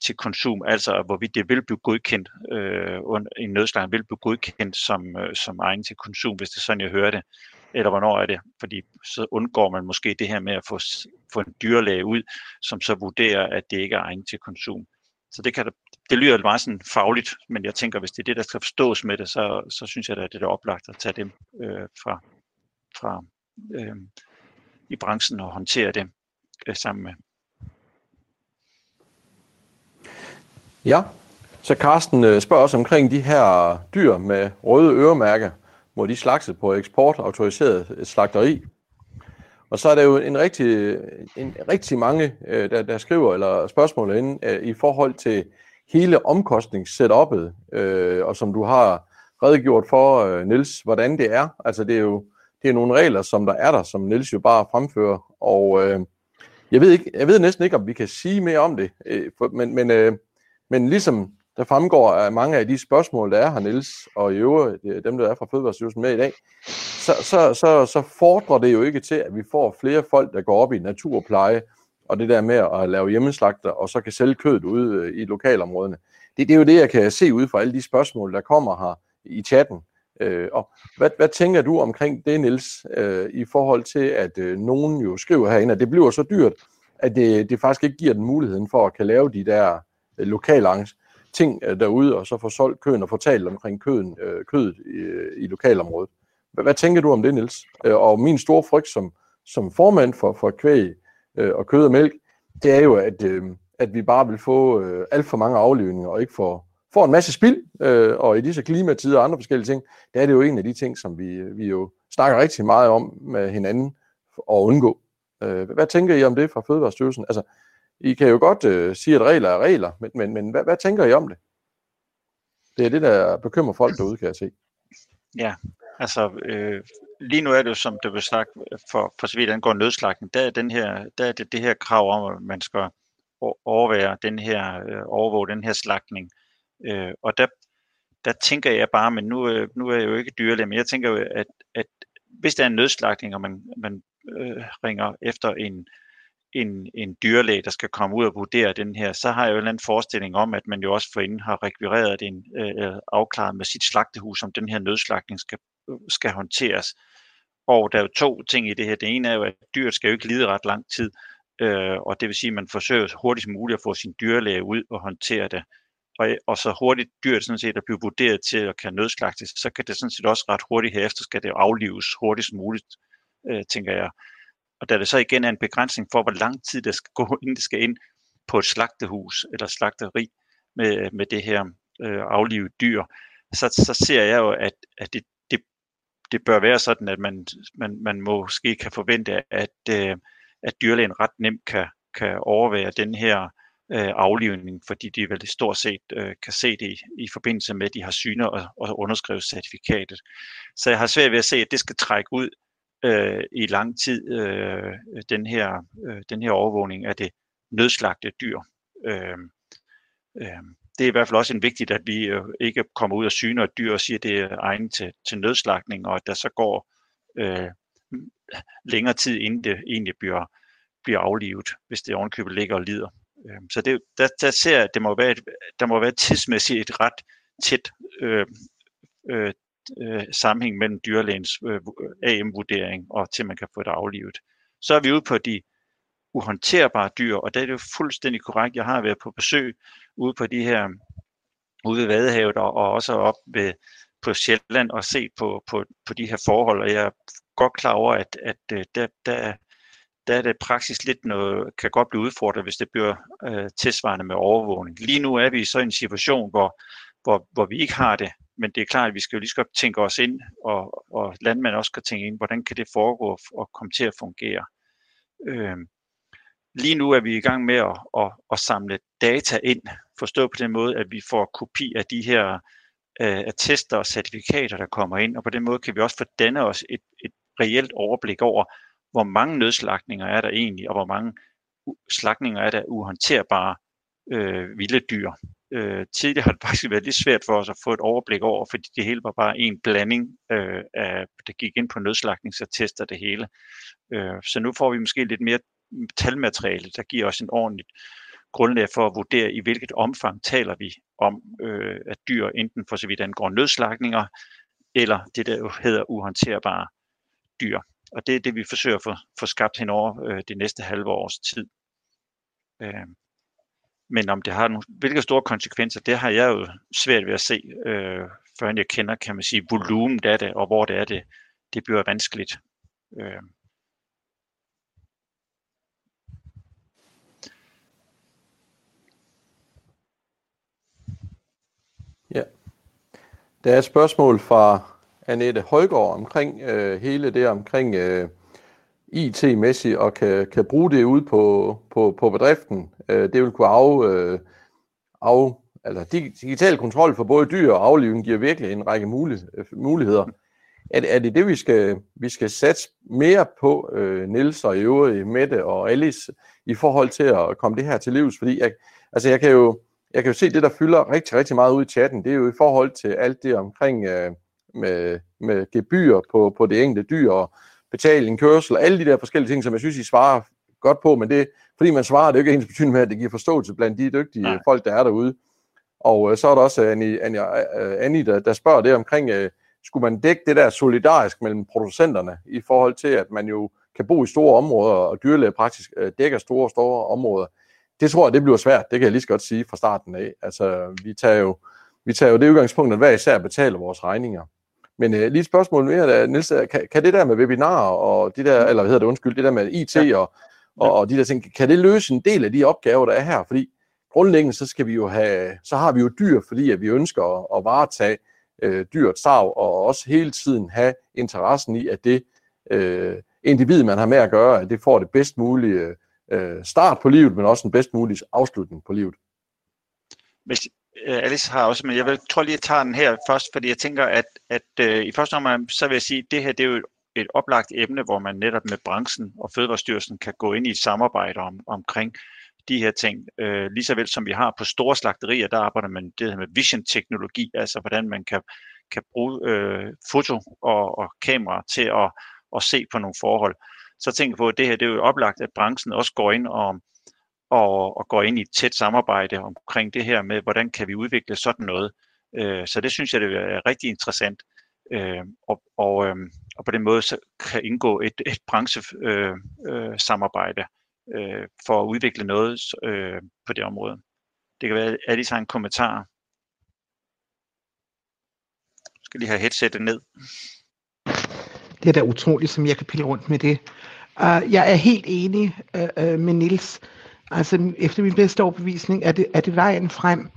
til konsum, altså hvorvidt det vil blive godkendt, øh, en nødslag vil blive godkendt som, øh, som egnet til konsum, hvis det er sådan, jeg hører det, eller hvornår er det, fordi så undgår man måske det her med at få, få en dyrlæge ud, som så vurderer, at det ikke er egnet til konsum. Så det, kan, det lyder meget sådan fagligt, men jeg tænker, hvis det er det, der skal forstås med det, så, så synes jeg, at det er oplagt at tage dem øh, fra, fra øh, i branchen og håndtere det øh, sammen med Ja, så Carsten øh, spørger også omkring de her dyr med røde øremærker, hvor de slagtet på eksportautoriseret øh, slagteri. Og så er der jo en rigtig, en rigtig mange, øh, der, der skriver eller spørgsmål ind i forhold til hele omkostningssetup'et, øh, og som du har redegjort for, øh, Nils, hvordan det er. Altså det er jo det er nogle regler, som der er der, som Nils jo bare fremfører. Og øh, jeg, ved ikke, jeg ved næsten ikke, om vi kan sige mere om det, øh, for, men, men øh, men ligesom der fremgår af mange af de spørgsmål, der er her, Niels, og i øvrigt øh, dem, der er fra Fødevarestyrelsen med i dag, så, så, så, så fordrer det jo ikke til, at vi får flere folk, der går op i naturpleje, og det der med at lave hjemmeslagter, og så kan sælge kødet ude øh, i lokalområdene. Det, det er jo det, jeg kan se ud fra alle de spørgsmål, der kommer her i chatten. Øh, og hvad, hvad tænker du omkring det, Niels, øh, i forhold til, at øh, nogen jo skriver herinde, at det bliver så dyrt, at det, det faktisk ikke giver den muligheden for at kan lave de der Øh, lokale ting øh, derude, og så få solgt køen og få talt omkring køden, øh, kødet i, i lokalområdet. Hvad, hvad tænker du om det, Niels? Øh, og min store frygt som, som formand for, for kvæg Øh, og kød og mælk, det er jo, at, øh, at vi bare vil få øh, alt for mange aflivninger og ikke få får en masse spild, øh, og i disse klimatider og andre forskellige ting, der er det jo en af de ting, som vi, vi jo snakker rigtig meget om med hinanden at undgå. Øh, hvad tænker I om det fra Fødevarestyrelsen? Altså, i kan jo godt øh, sige, at regler er regler, men, men, men hvad, hvad tænker I om det? Det er det, der bekymrer folk derude, kan jeg se. Ja, altså øh, lige nu er det jo, som det blev sagt, for, for så vidt angår nødslagten, der er, den her, der er det, det her krav om, at man skal overvære den her, øh, overvåge den her slagtning. Øh, og der, der tænker jeg bare, men nu, øh, nu er jeg jo ikke dyrlæge, men jeg tænker jo, at, at hvis der er en nødslagning, og man, man øh, ringer efter en en, en dyrlæge, der skal komme ud og vurdere den her, så har jeg jo en eller anden forestilling om, at man jo også forinden har rekvireret en øh, afklaret med sit slagtehus, om den her nødslagning skal, skal håndteres. Og der er jo to ting i det her. Det ene er jo, at dyret skal jo ikke lide ret lang tid, øh, og det vil sige, at man forsøger hurtigst muligt at få sin dyrlæge ud og håndtere det. Og, og så hurtigt dyret sådan set er blevet vurderet til at kan nødslagtes, så kan det sådan set også ret hurtigt herefter skal det jo aflives hurtigst muligt, øh, tænker jeg. Og da det så igen er en begrænsning for, hvor lang tid det skal gå, inden det skal ind på et slagtehus eller slagteri med, med det her øh, aflivet dyr, så, så ser jeg jo, at, at det, det, bør være sådan, at man, man, man måske kan forvente, at, øh, at dyrlægen ret nemt kan, kan overvære den her øh, aflivning, fordi de vel stort set øh, kan se det i, i forbindelse med, at de har syner og, og underskrevet certifikatet. Så jeg har svært ved at se, at det skal trække ud øh, i lang tid øh, den, her, øh, den her overvågning af det nødslagte dyr. Øh, øh, det er i hvert fald også en vigtigt, at vi øh, ikke kommer ud og syner et dyr og siger, at det er egnet til, til nødslagning, og at der så går øh, længere tid, inden det egentlig bliver, bliver aflivet, hvis det ovenkøbet ligger og lider. Øh, så det, der, der ser jeg, at det må være et, der må være tidsmæssigt et ret tæt øh, øh, øh, sammenhæng mellem dyrlægens øh, AM-vurdering og til man kan få det aflivet. Så er vi ude på de uhåndterbare dyr, og det er jo fuldstændig korrekt. Jeg har været på besøg ude på de her, ude ved Vadehavet og, og også op ved, på Sjælland og set på, på, på de her forhold, og jeg er godt klar over, at, at øh, der, der, der er det praksis lidt noget, kan godt blive udfordret, hvis det bliver øh, tilsvarende med overvågning. Lige nu er vi så i en situation, hvor, hvor, hvor vi ikke har det, men det er klart, at vi skal jo lige skal tænke os ind, og, og landmænd også skal tænke ind, hvordan kan det foregå og komme til at fungere. Øh, lige nu er vi i gang med at, at, at samle data ind, forstå på den måde, at vi får kopi af de her øh, attester og certifikater, der kommer ind, og på den måde kan vi også få danne os et, et reelt overblik over, hvor mange nødslagninger er der egentlig, og hvor mange slagninger er der uhåndterbare øh, vilde dyr. Øh, tidligere har det faktisk været lidt svært for os at få et overblik over, fordi det hele var bare en blanding øh, af, der gik ind på nødslagningsattester det hele. Øh, så nu får vi måske lidt mere talmateriale, der giver os en ordentlig grundlag for at vurdere, i hvilket omfang taler vi om, øh, at dyr enten for så vidt angår nødslagninger, eller det, der hedder uhåndterbare dyr. Og det er det, vi forsøger at få, få skabt hen over øh, det næste halve års tid. Øh, men om det har nogle, hvilke store konsekvenser, det har jeg jo svært ved at se, øh, før jeg kender, kan man sige, volumen af det, og hvor det er det, det bliver vanskeligt. Øh, Ja. Der er et spørgsmål fra Annette Højgaard omkring øh, hele det omkring øh, IT-mæssigt og kan, kan bruge det ud på, på, på bedriften. Øh, det vil kunne af, øh, af altså digital kontrol for både dyr og aflivning giver virkelig en række øh, muligheder. Er, er det det, vi skal, vi skal satse mere på, øh, Niels og i øvrigt Mette og Alice, i forhold til at komme det her til livs? Fordi jeg, altså jeg kan jo, jeg kan jo se, det der fylder rigtig, rigtig meget ud i chatten, det er jo i forhold til alt det omkring øh, med, med gebyr på, på det enkelte dyr og betaling, kørsel og alle de der forskellige ting, som jeg synes, I svarer godt på, men det, fordi man svarer, det er jo ikke ens betydning med, at det giver forståelse blandt de dygtige Nej. folk, der er derude. Og øh, så er der også Annie, Annie, øh, Annie der, der spørger det omkring, øh, skulle man dække det der solidarisk mellem producenterne, i forhold til, at man jo kan bo i store områder, og dyrlæge praktisk øh, dækker store, store områder. Det tror jeg, det bliver svært, det kan jeg lige så godt sige fra starten af. Altså, vi tager jo, vi tager jo det udgangspunkt, at hver især betaler vores regninger. Men øh, lige et spørgsmål mere, der, Niels, kan, kan det der med webinarer og de der, eller hvad hedder det, undskyld, det der med IT ja. og, og, og de der ting, kan det løse en del af de opgaver, der er her? Fordi grundlæggende så skal vi jo have, så har vi jo dyr, fordi at vi ønsker at, at varetage øh, dyrt sav, og også hele tiden have interessen i, at det øh, individ, man har med at gøre, at det får det bedst mulige øh, start på livet, men også den bedst mulige afslutning på livet. Hvis, øh, Alice har også, men jeg vil, tror lige, at jeg tager den her først, fordi jeg tænker, at, at øh, i første omgang, så vil jeg sige, at det her det er jo et, et oplagt emne, hvor man netop med branchen og Fødevarestyrelsen kan gå ind i et samarbejde om, omkring de her ting. Øh, lige så vel som vi har på store slagterier, der arbejder man det her med vision-teknologi, altså hvordan man kan, kan bruge øh, foto og, og kamera til at, at se på nogle forhold. Så tænker jeg på, at det her det er jo oplagt, at branchen også går ind og, og, og går ind i et tæt samarbejde omkring det her med, hvordan kan vi udvikle sådan noget. Øh, så det synes jeg, det er rigtig interessant. Øh, og, og, øh, og på den måde så kan indgå et, et branchesamarbejde øh, øh, øh, for at udvikle noget øh, på det område. Det kan være, at Alice har en kommentar. Jeg skal lige have headsettet ned. Det er da utroligt, som jeg kan pille rundt med det. Uh, jeg er helt enig uh, uh, med Nils. Altså, efter min bedste overbevisning er det, er det vejen frem,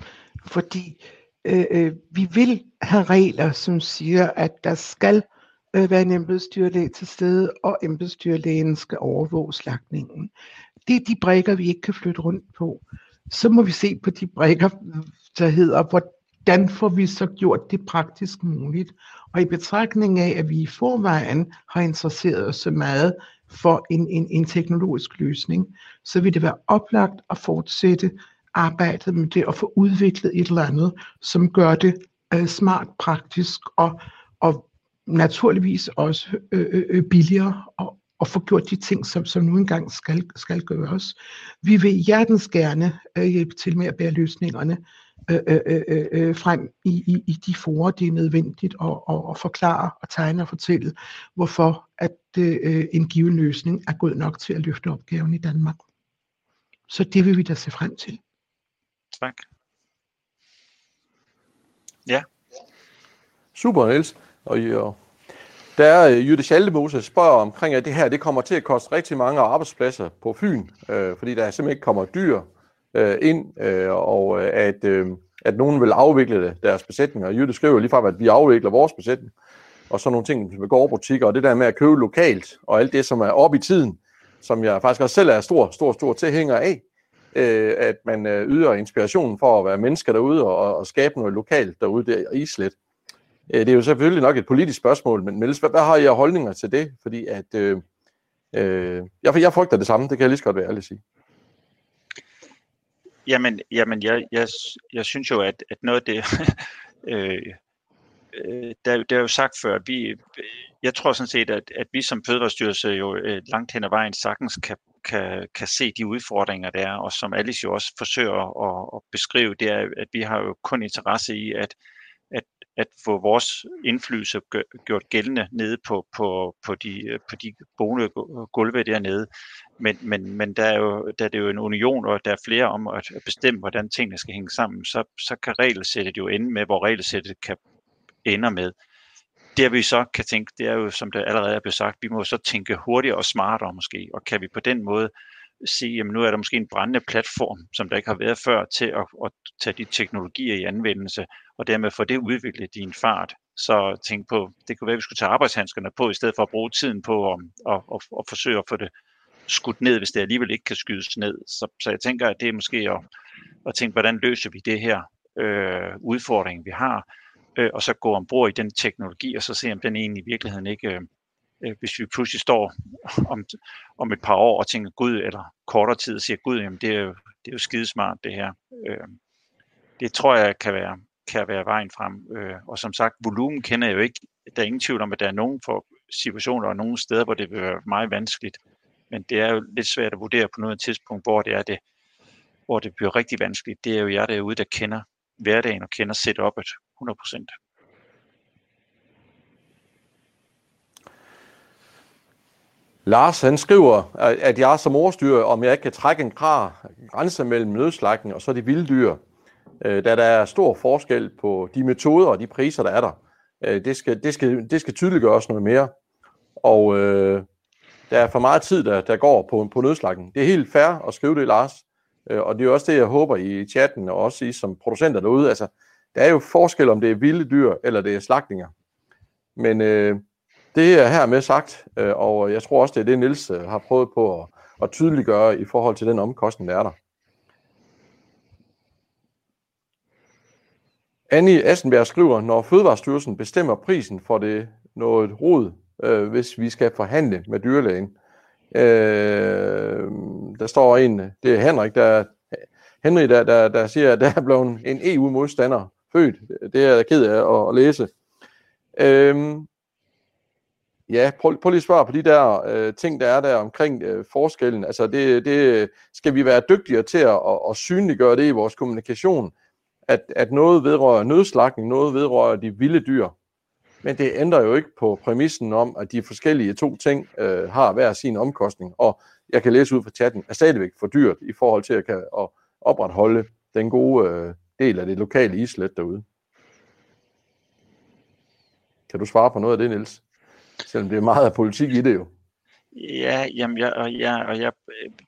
fordi uh, uh, vi vil have regler, som siger, at der skal uh, være en embedsdyrlæge til stede, og embedsdyrlægen skal overvåge slagtningen. Det er de brækker, vi ikke kan flytte rundt på. Så må vi se på de brækker, der hedder, hvordan får vi så gjort det praktisk muligt. Og i betragtning af, at vi i forvejen har interesseret os så meget for en, en, en teknologisk løsning, så vil det være oplagt at fortsætte arbejdet med det og få udviklet et eller andet, som gør det øh, smart, praktisk og, og naturligvis også øh, øh, øh billigere og, og få gjort de ting, som, som nu engang skal, skal gøres. Vi vil hjertens gerne øh, hjælpe til med at bære løsningerne øh, øh, øh, øh, frem i, i, i de forer, det er nødvendigt at, at, at forklare og tegne og fortælle, hvorfor at øh, en given løsning er god nok til at løfte opgaven i Danmark. Så det vil vi da se frem til. Tak. Ja. Super, Niels. Og, og der er Jytte Schaldemose spørger omkring, at det her det kommer til at koste rigtig mange arbejdspladser på Fyn, øh, fordi der simpelthen ikke kommer dyr øh, ind, øh, og øh, at, øh, at nogen vil afvikle deres besætninger. Jytte skriver lige fra, at vi afvikler vores besætning, og så nogle ting med gårdbutikker, og det der med at købe lokalt, og alt det, som er op i tiden, som jeg faktisk også selv er stor, stor, stor tilhænger af, øh, at man øh, yder inspiration for at være mennesker derude og, og skabe noget lokalt derude der i Islet. Øh, det er jo selvfølgelig nok et politisk spørgsmål, men Mels, hvad, hvad har I holdninger til det? Fordi at, øh, øh, jeg, jeg frygter det samme, det kan jeg lige så godt være ærlig sige. Jamen, jamen jeg, jeg, jeg synes jo, at, at noget af det, øh, øh, der, der er jo sagt før, at vi, jeg tror sådan set, at, at vi som Fødevarestyrelse jo øh, langt hen ad vejen sagtens kan, kan, kan se de udfordringer, der er, og som Alice jo også forsøger at, at beskrive, det er, at vi har jo kun interesse i, at, at, at få vores indflydelse gjort gældende nede på, på, på de, på de boende gulve dernede. Men, men, men der, er jo, der er det jo en union, og der er flere om at bestemme, hvordan tingene skal hænge sammen, så, så kan regelsættet jo ende med, hvor regelsættet kan ender med. Det vi så kan tænke, det er jo, som det allerede er blevet sagt, vi må så tænke hurtigere og smartere måske, og kan vi på den måde sige, at nu er der måske en brændende platform, som der ikke har været før, til at, at tage de teknologier i anvendelse, og dermed få det udviklet i en fart. Så tænk på, det kunne være, at vi skulle tage arbejdshandskerne på, i stedet for at bruge tiden på at, at, at, at forsøge at få det skudt ned, hvis det alligevel ikke kan skydes ned. Så, så jeg tænker, at det er måske at, at tænke, hvordan løser vi det her øh, udfordring, vi har, øh, og så gå ombord i den teknologi, og så se, om den egentlig i virkeligheden ikke, øh, øh, hvis vi pludselig står om, om et par år og tænker, gud, eller kortere tid og siger, gud, jamen det er jo, det er jo skidesmart det her. Øh, det tror jeg kan være, kan være vejen frem. Øh, og som sagt, volumen kender jeg jo ikke. Der er ingen tvivl om, at der er nogen for situationer og nogle steder, hvor det vil være meget vanskeligt. Men det er jo lidt svært at vurdere på noget tidspunkt, hvor det er det, hvor det bliver rigtig vanskeligt. Det er jo jeg derude, der kender hverdagen og kender setup'et 100%. Lars han skriver, at jeg som ordstyrer, om jeg ikke kan trække en krar grænse mellem nødslagten og så de vilde dyr, øh, da der er stor forskel på de metoder og de priser, der er der. Øh, det skal, det skal, det skal tydeliggøres noget mere. Og øh, der er for meget tid, der, der går på, på nødslagten. Det er helt fair at skrive det, Lars. Øh, og det er også det, jeg håber i chatten, og også I som producenter derude. Altså, der er jo forskel, om det er vilde dyr, eller det er slagtninger. Men øh, det er hermed sagt, øh, og jeg tror også, det er det, Nils øh, har prøvet på at, at tydeliggøre i forhold til den omkostning, der er der. Annie Assenberg skriver, når Fødevarestyrelsen bestemmer prisen for det noget rod, øh, hvis vi skal forhandle med dyrlægen. Øh, der står en, det er Henrik, der, Henrik, der, der, der siger, at der er blevet en EU-modstander født. Det er jeg ked af at, at læse. Øh, ja, prøv, prøv lige at svare på de der øh, ting, der er der omkring øh, forskellen. Altså, det, det, skal vi være dygtigere til at, at, at synliggøre det i vores kommunikation, at, at noget vedrører nødslagning, noget vedrører de vilde dyr. Men det ændrer jo ikke på præmissen om, at de forskellige to ting øh, har hver sin omkostning, og jeg kan læse ud fra chatten, er stadigvæk for dyrt i forhold til at, kan, at opretholde den gode øh, del af det lokale islet derude. Kan du svare på noget af det, Niels? Selvom det er meget af politik i det jo. Ja, jamen, jeg, og, jeg, og jeg,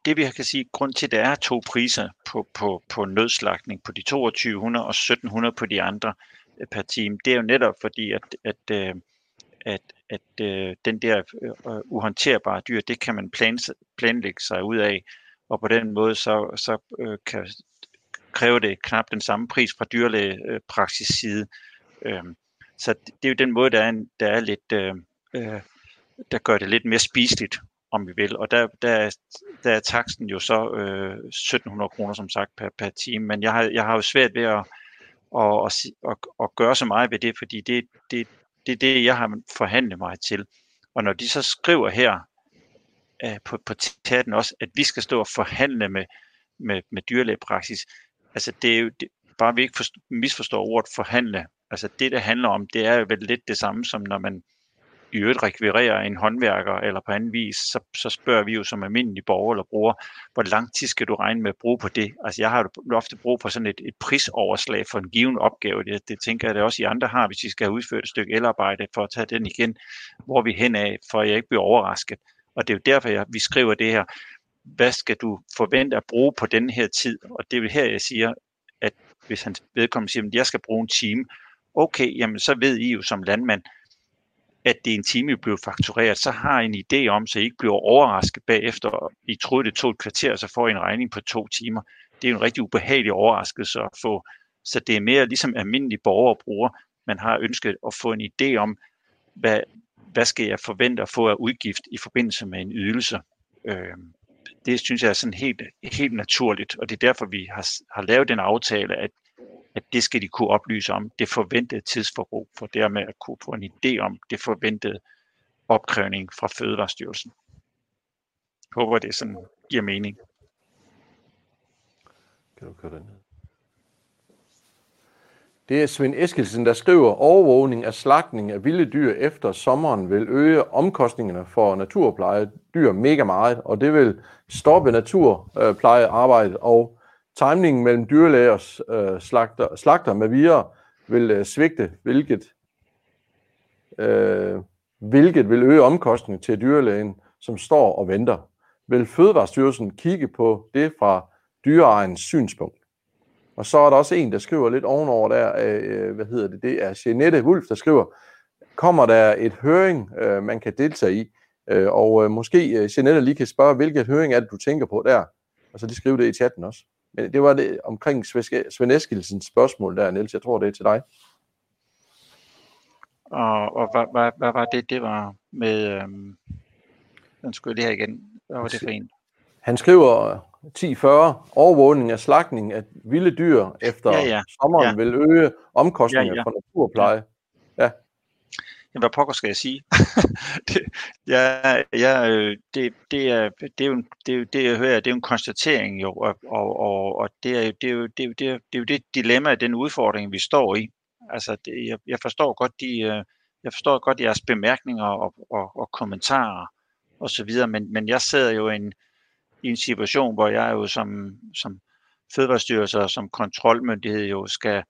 det vi kan sige, grund til, at der er to priser på, på, på nødslagning på de 2200 og 1700 på de andre øh, per time, det er jo netop fordi, at, at, øh, at, at, at den der uhåndterbare dyr, det kan man plan, planlægge sig ud af, og på den måde så, så kan kræver det knap den samme pris fra dyrlægepraksis side. Øhm, så det er jo den måde, der er, en, der er lidt, øh, der gør det lidt mere spiseligt, om vi vil. Og der, der, der er taksten jo så øh, 1700 kroner, som sagt, per, per time. Men jeg har, jeg har jo svært ved at, at, at, at, at gøre så meget ved det, fordi det, det, det er det, jeg har forhandlet mig til. Og når de så skriver her, øh, på, på taten også, at vi skal stå og forhandle med, med, med dyrlægepraksis. Altså det er jo, det, bare vi ikke forstår, misforstår ordet forhandle. Altså det, det handler om, det er jo vel lidt det samme, som når man i øvrigt rekvirerer en håndværker eller på anden vis, så, så spørger vi jo som almindelig borger eller bruger, hvor lang tid skal du regne med at bruge på det? Altså jeg har jo ofte brug for sådan et, et prisoverslag for en given opgave. Det, det tænker jeg, det også I andre har, hvis I skal have udført et stykke elarbejde for at tage den igen, hvor vi hen af, for at jeg ikke bliver overrasket. Og det er jo derfor, jeg, vi skriver det her. Hvad skal du forvente at bruge på den her tid? Og det er jo her, jeg siger, at hvis han vedkommende siger, at jeg skal bruge en time, okay, jamen så ved I jo som landmand, at det er en time, bliver faktureret, så har I en idé om, så I ikke bliver overrasket bagefter. I troede, det tog et kvarter, så får I en regning på to timer. Det er en rigtig ubehagelig overraskelse at få. Så det er mere ligesom almindelige borgere og brugere, man har ønsket at få en idé om, hvad, hvad skal jeg forvente at få af udgift i forbindelse med en ydelse. Øh, det synes jeg er sådan helt, helt naturligt, og det er derfor, vi har, har lavet den aftale, at at det skal de kunne oplyse om det forventede tidsforbrug, for dermed at kunne få en idé om det forventede opkrævning fra Fødevarestyrelsen. Jeg håber, det sådan giver mening. Kan du køre den ned? Det er Svend Eskilsen, der skriver, overvågning af slagtning af vilde dyr efter sommeren vil øge omkostningerne for naturpleje dyr mega meget, og det vil stoppe naturplejearbejdet og Timingen mellem dyrlægers øh, slagter, slagter med videre vil øh, svigte, hvilket, øh, hvilket vil øge omkostningen til dyrlægen, som står og venter. Vil Fødevarestyrelsen kigge på det fra dyreejernes synspunkt? Og så er der også en, der skriver lidt ovenover der, øh, hvad hedder det, det er Jeanette Wulf, der skriver, kommer der et høring, øh, man kan deltage i? Øh, og øh, måske øh, Jeanette lige kan spørge, hvilket høring er det, du tænker på der? Altså, og så lige skrive det i chatten også. Men det var det omkring Svend Eskilsens spørgsmål der, Niels. Jeg tror, det er til dig. Og, og hvad, hvad, hvad var det, det var med... Øhm, den skulle det her igen. Hvad var det for en? Han skriver 1040 overvågning af slagtning af vilde dyr efter ja, ja. sommeren ja. vil øge omkostninger ja, ja. for naturpleje. Ja. Jamen, hvad pokker skal jeg sige? det, ja, ja, øh, det, det, er, det, er jo, det, er jo, det, jeg hører, det er jo en konstatering jo, og, og, og, og det, er, det, er jo, det, er jo, det, er, det er jo det dilemma, den udfordring, vi står i. Altså, det, jeg, jeg forstår godt de, øh, jeg forstår godt jeres bemærkninger og, og, og kommentarer og så videre, men, men jeg sidder jo i en, i en situation, hvor jeg jo som, som Fødevarestyrelse og som kontrolmyndighed jo skal,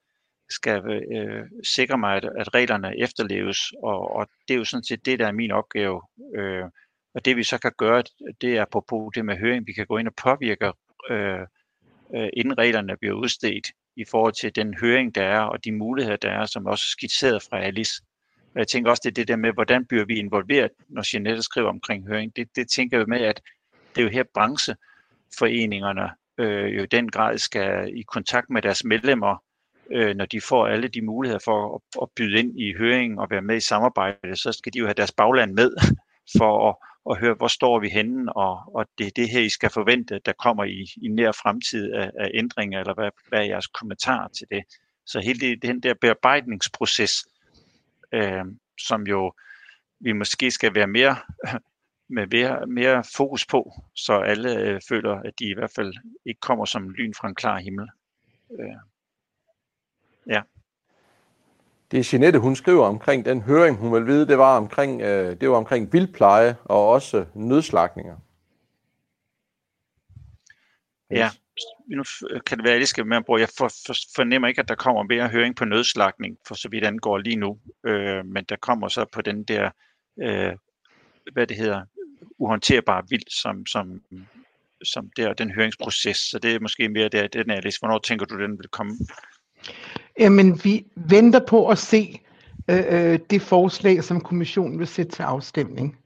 skal øh, sikre mig, at, at reglerne efterleves, og, og det er jo sådan set det, der er min opgave. Øh, og det vi så kan gøre, det er på det med høring, vi kan gå ind og påvirke, øh, øh, inden reglerne bliver udstedt, i forhold til den høring, der er, og de muligheder, der er, som også er skitseret fra Alice. Og jeg tænker også, det er det der med, hvordan bliver vi involveret, når Jeanette skriver omkring høring. Det, det tænker jeg med, at det er jo her brancheforeningerne øh, jo i den grad skal i kontakt med deres medlemmer øh, når de får alle de muligheder for at, at byde ind i høringen og være med i samarbejde, så skal de jo have deres bagland med for at, at høre, hvor står vi henne, og, og det er det her, I skal forvente, der kommer i, i nær fremtid af, af ændringer, eller hvad, hvad er jeres kommentar til det? Så hele det, den der bearbejdningsproces, øh, som jo vi måske skal være mere med mere, mere fokus på, så alle øh, føler, at de i hvert fald ikke kommer som lyn fra en klar himmel. Øh. Ja. Det er Jeanette, hun skriver omkring den høring, hun vil vide, det var omkring, øh, det var omkring vildpleje og også nødslagninger. Ja, nu kan det være, at jeg skal med bruge. Jeg for, for, fornemmer ikke, at der kommer mere høring på nødslagning, for så vidt angår lige nu. Øh, men der kommer så på den der, øh, hvad det hedder, uhåndterbare vild, som, som, som der, den høringsproces. Så det er måske mere der, den er lidt. Hvornår tænker du, den vil komme? Jamen, vi venter på at se øh, øh, det forslag, som kommissionen vil sætte til afstemning.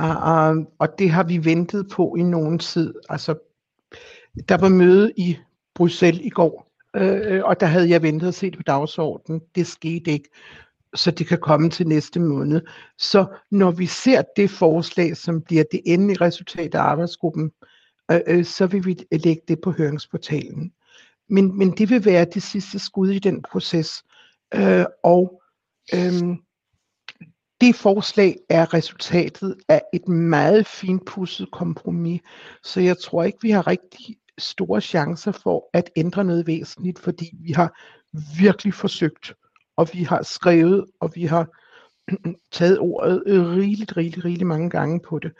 Uh, uh, og det har vi ventet på i nogen tid. Altså, der var møde i Bruxelles i går, øh, øh og der havde jeg ventet at se det på dagsordenen. Det skete ikke, så det kan komme til næste måned. Så når vi ser det forslag, som bliver det endelige resultat af arbejdsgruppen, øh, øh så vil vi lægge det på høringsportalen. Men, men det vil være det sidste skud i den proces. Øh, og øh, det forslag er resultatet af et meget finpudset kompromis, så jeg tror ikke, vi har rigtig store chancer for at ændre noget væsentligt, fordi vi har virkelig forsøgt, og vi har skrevet, og vi har taget ordet rigeligt, rigeligt, rigeligt mange gange på det,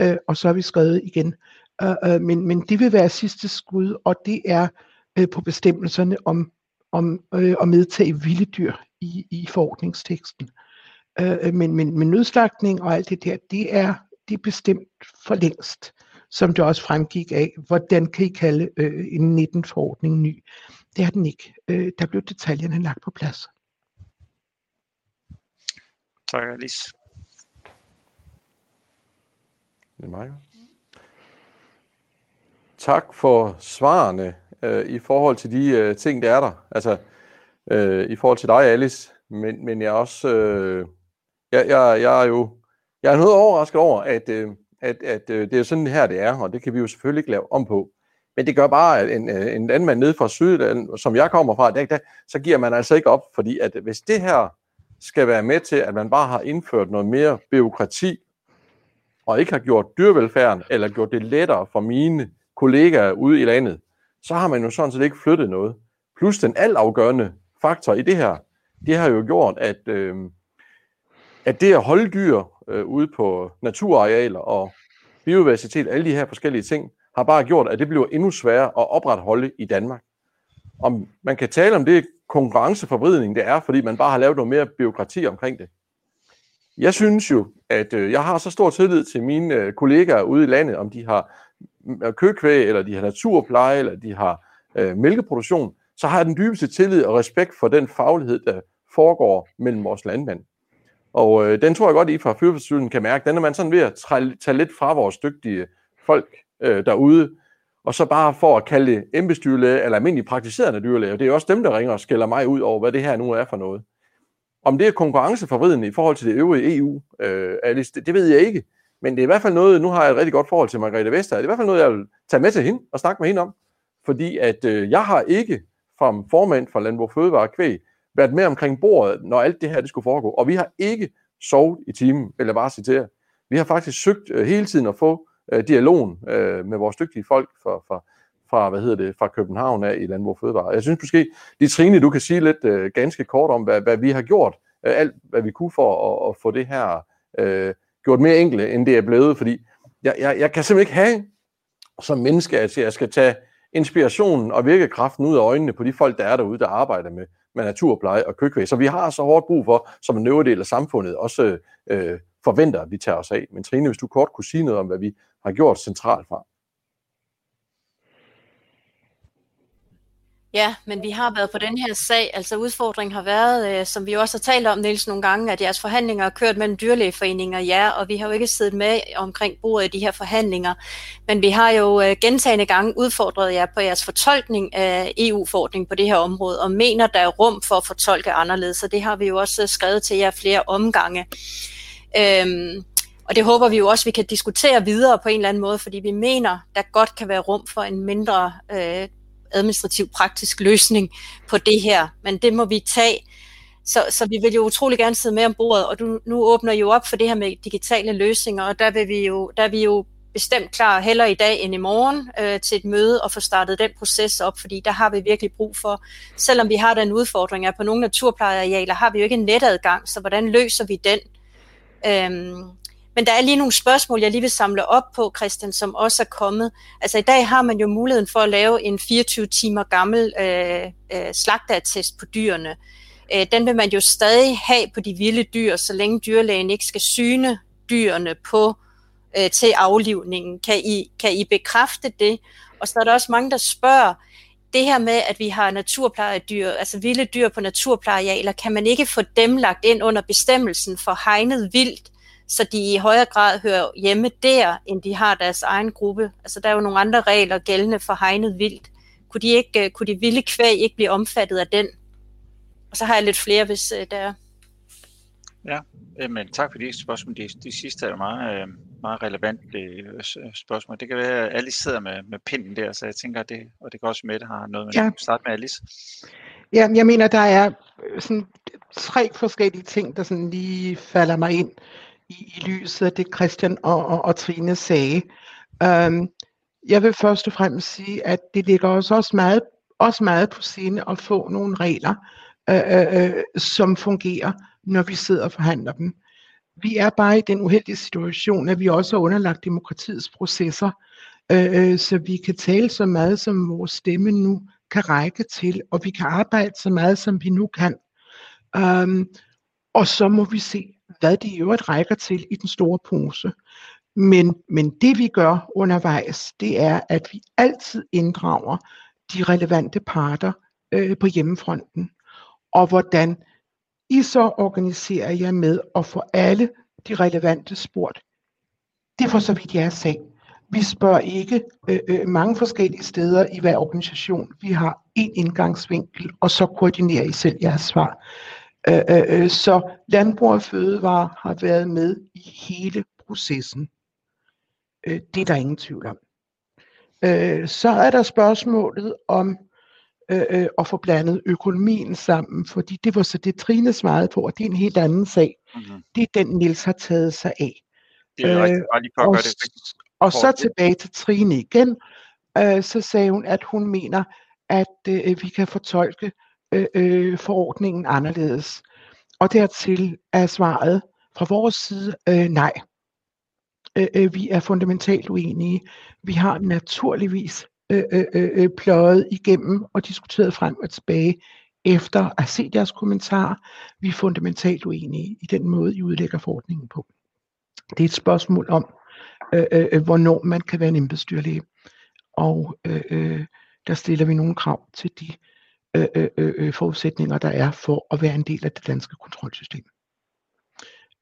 øh, og så har vi skrevet igen. Øh, øh, men, men det vil være sidste skud, og det er øh, på bestemmelserne om, om øh, at medtage vilde dyr i, i forordningsteksten. Øh, men, men, men nødslagning og alt det der, det er, det er bestemt for længst, som det også fremgik af, hvordan kan I kalde øh, en 19-forordning ny. Det er den ikke. Øh, der blev detaljerne lagt på plads. Tak, Alice. Det er mig. Tak for svarene øh, i forhold til de øh, ting, der er der. Altså, øh, i forhold til dig, Alice. Men, men jeg er også... Øh, jeg, jeg, jeg er jo jeg er noget overrasket over, at, øh, at, at øh, det er sådan her, det er, og det kan vi jo selvfølgelig ikke lave om på. Men det gør bare, at en, øh, en anden mand nede fra Sydland, som jeg kommer fra, der, der, så giver man altså ikke op, fordi at hvis det her skal være med til, at man bare har indført noget mere byråkrati, og ikke har gjort dyrevelfærden, eller gjort det lettere for mine kollegaer ude i landet, så har man jo sådan set ikke flyttet noget. Plus den altafgørende faktor i det her, det har jo gjort, at, øh, at det at holde dyr øh, ude på naturarealer og biodiversitet, alle de her forskellige ting, har bare gjort, at det bliver endnu sværere at opretholde i Danmark. Om man kan tale om det konkurrenceforbridning, det er, fordi man bare har lavet noget mere byråkrati omkring det. Jeg synes jo, at øh, jeg har så stor tillid til mine øh, kollegaer ude i landet, om de har køkvæg, eller de har naturpleje, eller de har øh, mælkeproduktion, så har jeg den dybeste tillid og respekt for den faglighed, der foregår mellem vores landmænd. Og øh, den tror jeg godt, I fra Fyrfærdsstyrelsen kan mærke. Den er man sådan ved at tage lidt fra vores dygtige folk øh, derude, og så bare for at kalde det eller almindelig praktiserende dyrlæge. Det er også dem, der ringer og skælder mig ud over, hvad det her nu er for noget. Om det er konkurrenceforvridende i forhold til det øvrige EU, øh, Alice, det, det ved jeg ikke. Men det er i hvert fald noget, nu har jeg et rigtig godt forhold til Margrethe Vester, det er i hvert fald noget, jeg vil tage med til hende og snakke med hende om. Fordi at øh, jeg har ikke som formand for Landbrug Fødevare Kvæg været med omkring bordet, når alt det her det skulle foregå. Og vi har ikke sovet i timen, eller bare citere. Vi har faktisk søgt øh, hele tiden at få øh, dialogen øh, med vores dygtige folk fra, fra, fra, hvad hedder det, fra København af i Landbrug Fødevare. Jeg synes måske, Trine, du kan sige lidt øh, ganske kort om, hvad, hvad vi har gjort, øh, alt hvad vi kunne for at, at få det her øh, gjort mere enkle, end det er blevet, fordi jeg, jeg, jeg kan simpelthen ikke have som menneske, at jeg skal tage inspirationen og virkekraften ud af øjnene på de folk, der er derude, der arbejder med, med naturpleje og køkvæg. Så vi har så hårdt brug for, som en øvre del af samfundet, også øh, forventer, at vi tager os af. Men Trine, hvis du kort kunne sige noget om, hvad vi har gjort centralt fra. Ja, men vi har været på den her sag. Altså udfordringen har været, øh, som vi også har talt om, Niels, nogle gange, at jeres forhandlinger har kørt mellem dyrlægeforeninger, ja, og vi har jo ikke siddet med omkring bordet i de her forhandlinger. Men vi har jo øh, gentagende gange udfordret jer på jeres fortolkning af EU-forordningen på det her område, og mener, der er rum for at fortolke anderledes. Så det har vi jo også øh, skrevet til jer flere omgange. Øhm, og det håber vi jo også, vi kan diskutere videre på en eller anden måde, fordi vi mener, der godt kan være rum for en mindre øh, administrativ praktisk løsning på det her. Men det må vi tage. Så, så vi vil jo utrolig gerne sidde med om bordet, og du, nu åbner jo op for det her med digitale løsninger, og der, vil vi jo, der er vi jo bestemt klar heller i dag end i morgen øh, til et møde og få startet den proces op, fordi der har vi virkelig brug for, selvom vi har den udfordring, at på nogle naturplejearealer har vi jo ikke en netadgang, så hvordan løser vi den? Øhm, men der er lige nogle spørgsmål, jeg lige vil samle op på, Christian, som også er kommet. Altså i dag har man jo muligheden for at lave en 24 timer gammel øh, øh, slagteattest på dyrene. Øh, den vil man jo stadig have på de vilde dyr, så længe dyrlægen ikke skal syne dyrene på øh, til aflivningen. Kan I, kan I bekræfte det? Og så er der også mange, der spørger, det her med, at vi har naturplejedyr, altså vilde dyr på naturplejearealer, kan man ikke få dem lagt ind under bestemmelsen for hegnet vildt, så de i højere grad hører hjemme der, end de har deres egen gruppe. Altså der er jo nogle andre regler gældende for hegnet vildt. Kunne de, ikke, øh, kunne de vilde kvæg ikke blive omfattet af den? Og så har jeg lidt flere, hvis uh, der er. Ja, men tak for de spørgsmål. De, de sidste er jo meget, øh, meget relevante spørgsmål. Det kan være, at Alice sidder med, med pinden der, så jeg tænker, at det, og det kan også med, at har noget med ja. at starte med Alice. Ja, jeg mener, der er sådan tre forskellige ting, der sådan lige falder mig ind i, i lyset af det, Christian og, og, og Trine sagde. Øhm, jeg vil først og fremmest sige, at det ligger os også meget, også meget på sinde at få nogle regler, øh, øh, øh, som fungerer, når vi sidder og forhandler dem. Vi er bare i den uheldige situation, at vi også har underlagt demokratiets processer, øh, øh, så vi kan tale så meget, som vores stemme nu kan række til, og vi kan arbejde så meget, som vi nu kan. Øhm, og så må vi se, hvad de i øvrigt rækker til i den store pose. Men, men det vi gør undervejs, det er, at vi altid inddrager de relevante parter øh, på hjemmefronten. Og hvordan I så organiserer jer med at få alle de relevante spurgt. Det får så vidt jeres sag. Vi spørger ikke øh, øh, mange forskellige steder i hver organisation. Vi har én indgangsvinkel, og så koordinerer I selv jeres svar. Øh, øh, øh så Landbrug og Fødevare har været med i hele processen. Øh, det er der ingen tvivl om. Øh, så er der spørgsmålet om øh, at få blandet økonomien sammen, fordi det var så det Trine svarede på, og det er en helt anden sag. Mm-hmm. Det er den, Nils har taget sig af. Det er rigtigt, bare lige for at og, gøre det rigtigt. Og så tilbage til Trine igen, øh, så sagde hun, at hun mener, at øh, vi kan fortolke øh, øh, forordningen anderledes. Og dertil er svaret fra vores side øh, nej. Øh, øh, vi er fundamentalt uenige. Vi har naturligvis øh, øh, øh, øh, pløjet igennem og diskuteret frem og tilbage efter at have set jeres kommentarer. Vi er fundamentalt uenige i den måde, I udlægger forordningen på. Det er et spørgsmål om, øh, øh, øh hvornår man kan være en embedsdyrlæge. Og øh, øh, der stiller vi nogle krav til de Øh øh, øh, øh, forudsætninger, der er for at være en del af det danske kontrolsystem.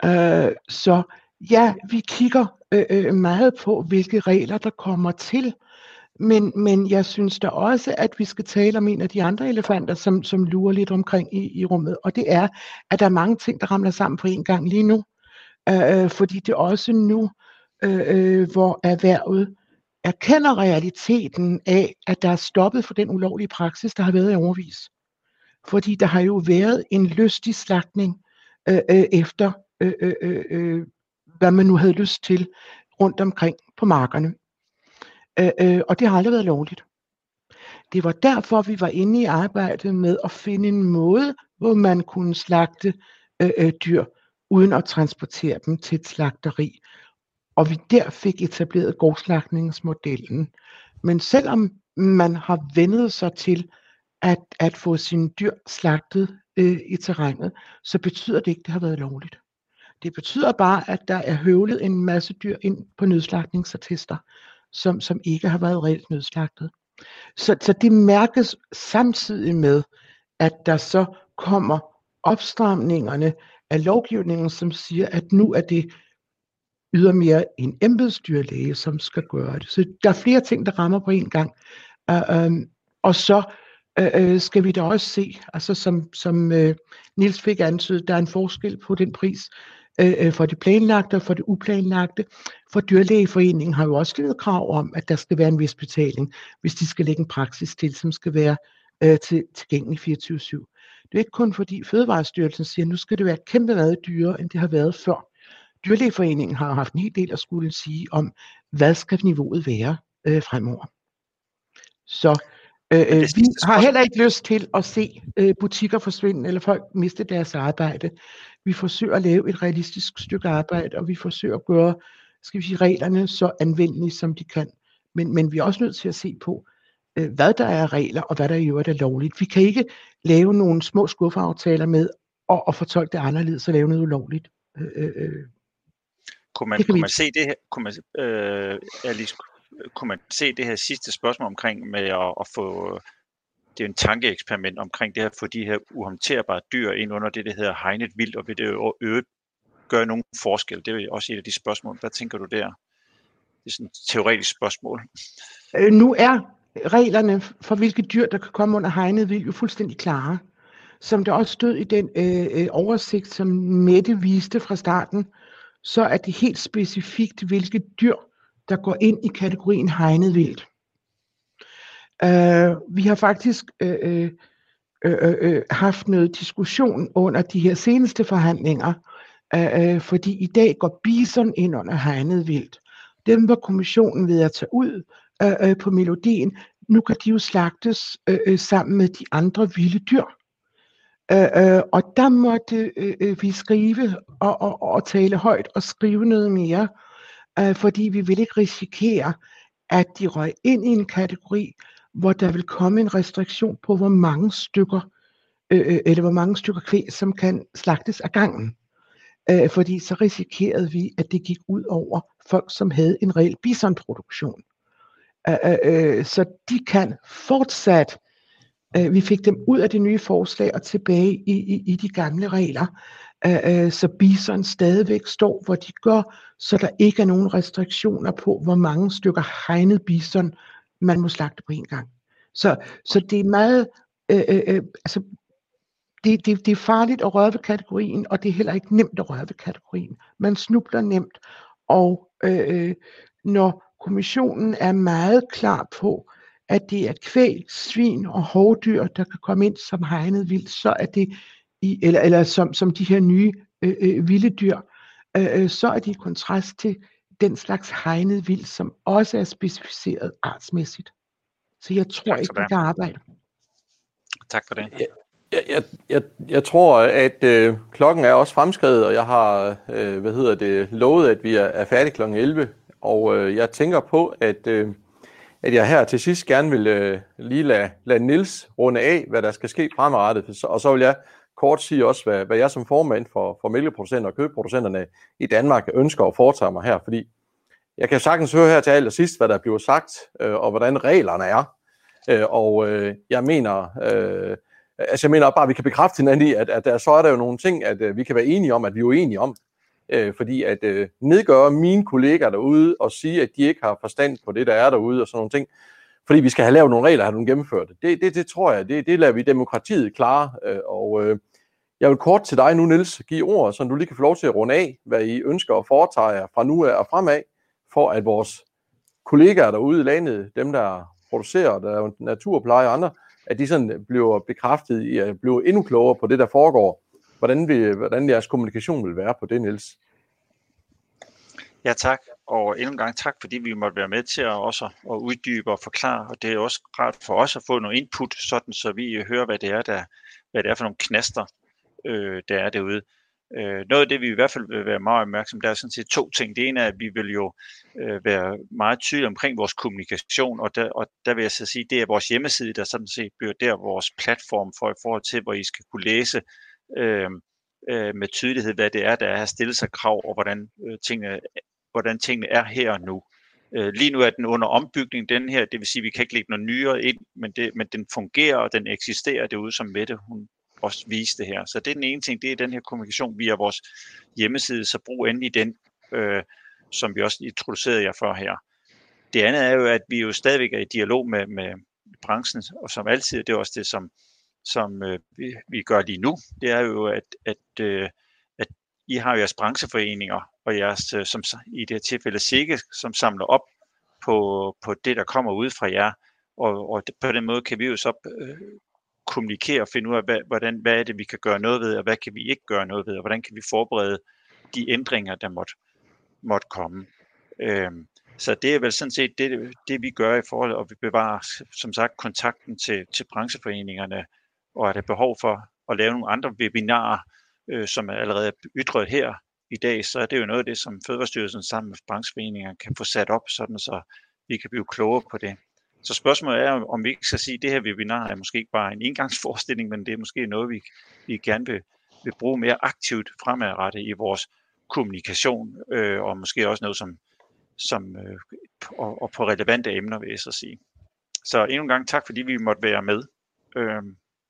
Øh, så ja, vi kigger øh, øh, meget på, hvilke regler der kommer til, men, men jeg synes da også, at vi skal tale om en af de andre elefanter, som, som lurer lidt omkring i, i rummet, og det er, at der er mange ting, der ramler sammen på en gang lige nu. Øh, fordi det er også nu, øh, hvor erhvervet erkender realiteten af, at der er stoppet for den ulovlige praksis, der har været i overvis. Fordi der har jo været en lystig slagtning øh, øh, efter, øh, øh, øh, øh, hvad man nu havde lyst til rundt omkring på markerne. Øh, øh, og det har aldrig været lovligt. Det var derfor, vi var inde i arbejdet med at finde en måde, hvor man kunne slagte øh, øh, dyr, uden at transportere dem til et slagteri. Og vi der fik etableret gårdslagningsmodellen. Men selvom man har vendet sig til at, at få sine dyr slagtet øh, i terrænet, så betyder det ikke, at det har været lovligt. Det betyder bare, at der er høvlet en masse dyr ind på nødslagtningsattester, som, som ikke har været reelt nødslagtet. Så, så det mærkes samtidig med, at der så kommer opstramningerne af lovgivningen, som siger, at nu er det ydermere en embedsdyrlæge, som skal gøre det. Så der er flere ting, der rammer på en gang. Uh, um, og så uh, skal vi da også se, altså som, som uh, Nils fik antydet, der er en forskel på den pris, øh, for det planlagte og for det uplanlagte. For dyrlægeforeningen har jo også stillet krav om, at der skal være en vis betaling, hvis de skal lægge en praksis til, som skal være øh, til, tilgængelig 24-7. Det er ikke kun fordi Fødevarestyrelsen siger, at nu skal det være kæmpe meget dyrere, end det har været før. Dyrlægeforeningen har haft en hel del at skulle sige om, hvad skal niveauet være øh, fremover. Så Øh, øh vi har heller ikke lyst til at se øh, butikker forsvinde, eller folk miste deres arbejde. Vi forsøger at lave et realistisk stykke arbejde, og vi forsøger at gøre skal vi sige, reglerne så anvendelige, som de kan. Men, men vi er også nødt til at se på, øh, hvad der er regler, og hvad der i øvrigt er lovligt. Vi kan ikke lave nogle små skuffeaftaler med og, og fortolke det anderledes og lave noget ulovligt. Øh, øh, øh. Kunne man, kunne man se det her, kunne man, øh, Alice, kunne man se det her sidste spørgsmål omkring med at, at få det er en tankeeksperiment omkring det her, få de her uhåndterbare dyr ind under det, der hedder hegnet vildt, og vil det øvrigt gøre nogen forskel? Det er også et af de spørgsmål. Hvad tænker du der? Det er sådan et teoretisk spørgsmål. Øh, nu er reglerne for, hvilke dyr, der kan komme under hegnet vildt, jo fuldstændig klare. Som der også stod i den øh, øh oversigt, som Mette viste fra starten, så er det helt specifikt, hvilke dyr, der går ind i kategorien hegnet vildt. Uh, øh, vi har faktisk uh, uh, uh, haft noget diskussion under de her seneste forhandlinger, uh, fordi i dag går bison ind under hegnet vildt. Dem var kommissionen ved at tage ud uh, uh, på melodien. Nu kan de jo slagtes uh, uh, sammen med de andre vilde dyr. Øh, øh, og der måtte øh, øh, vi skrive og, og, og tale højt og skrive noget mere, øh, fordi vi vil ikke risikere, at de røg ind i en kategori, hvor der vil komme en restriktion på, hvor mange stykker øh, øh eller hvor mange stykker kvæg, som kan slagtes af gangen. Øh, fordi så risikerede vi, at det gik ud over folk, som havde en reel bisonproduktion. Øh, øh, øh så de kan fortsat, øh, vi fik dem ud af det nye forslag og tilbage i, i, i de gamle regler, øh, øh, så bison stadigvæk står, hvor de gør, så der ikke er nogen restriktioner på, hvor mange stykker hegnet bison man må slagte på en gang. Så, så det er meget, øh, øh, øh altså det, det, det er farligt at røre ved kategorien, og det er heller ikke nemt at røre ved kategorien. Man snubler nemt, og øh, øh når kommissionen er meget klar på, at det er kvæg, svin og hovdyr, der kan komme ind som hegnet vildt, så er det i, eller, eller som, som de her nye øh, øh, vilde dyr, øh, øh så er det i kontrast til den slags hegnet vildt, som også er specificeret artsmæssigt. Så jeg tror ikke, vi kan arbejde. Tak for det. Jeg, jeg, jeg, jeg tror, at øh, klokken er også fremskrevet, og jeg har øh, hvad hedder det, lovet, at vi er, er færdige kl. 11. Og øh, jeg tænker på, at, øh, at jeg her til sidst gerne vil øh, lige lade, lade Nils runde af, hvad der skal ske fremadrettet. Og så vil jeg kort sige også, hvad, hvad jeg som formand for, for mælkeproducenter og kødproducenterne i Danmark ønsker at foretage mig her. Fordi jeg kan sagtens høre her til allersidst, hvad der bliver sagt, øh, og hvordan reglerne er. Øh, og øh, jeg mener... Øh, Altså jeg mener bare, at vi kan bekræfte hinanden i, at, at der, så er der jo nogle ting, at øh, vi kan være enige om, at vi er uenige om. Uh, fordi at øh, nedgøre mine kollegaer derude og sige, at de ikke har forstand på det, der er derude og sådan nogle ting, fordi vi skal have lavet nogle regler, have nogle gennemført. Det, det, det tror jeg, det, det lader vi demokratiet klare. øh, og øh, jeg vil kort til dig nu, Niels, give ord, så du lige kan få lov til at runde af, hvad I ønsker at foretage jer fra nu af og fremad, for at vores kollegaer derude i landet, dem der producerer, der er naturpleje og andre, at de sådan bliver bekræftet i at blive endnu klogere på det, der foregår. Hvordan, vi, hvordan jeres kommunikation vil være på det, Niels? Ja, tak. Og endnu en gang tak, fordi vi måtte være med til at også at uddybe og forklare. Og det er også rart for os at få noget input, sådan så vi hører, hvad det er, der, hvad det er for nogle knaster, øh, der er derude. Øh, noget af det, vi i hvert fald vil være meget opmærksom, der er sådan set to ting. Det ene er, at vi vil jo øh, være meget tydelige omkring vores kommunikation, og der, og der vil jeg så sige, det er vores hjemmeside, der sådan set bliver der vores platform for i forhold til, hvor I skal kunne læse øh, øh, med tydelighed, hvad det er, der er at stille sig krav, og hvordan, øh, tingene, hvordan tingene er her og nu. Øh, lige nu er den under ombygning, den her, det vil sige, at vi kan ikke lægge noget nyere ind, men, det, men den fungerer, og den eksisterer derude, som Mette hun også viste her. Så det er den ene ting, det er den her kommunikation via vores hjemmeside, så brug endelig den, øh, som vi også introducerede jer for her. Det andet er jo, at vi jo stadigvæk er i dialog med, med branchen, og som altid, det er også det, som, som øh, vi, vi gør lige nu, det er jo, at, at, øh, at I har jeres brancheforeninger, og jeres, øh, som i det her tilfælde SIGGE, som samler op på, på det, der kommer ud fra jer, og, og på den måde kan vi jo så øh, kommunikere og finde ud af, hvad, hvordan, hvad er det, vi kan gøre noget ved, og hvad kan vi ikke gøre noget ved, og hvordan kan vi forberede de ændringer, der måtte, måtte komme. Øhm, så det er vel sådan set det, det, vi gør i forhold, og vi bevarer som sagt kontakten til, til brancheforeningerne, og er der behov for at lave nogle andre webinarer, øh, som er allerede ytret her i dag, så er det jo noget af det, som Fødevarestyrelsen sammen med brancheforeningerne kan få sat op, sådan så vi kan blive klogere på det. Så spørgsmålet er, om vi ikke skal sige, at det her webinar er måske ikke bare en engangsforestilling, men det er måske noget, vi, vi gerne vil, vil bruge mere aktivt fremadrettet i vores kommunikation, øh, og måske også noget som, som øh, og, og på relevante emner, vil jeg så sige. Så endnu en gang tak, fordi vi måtte være med, øh,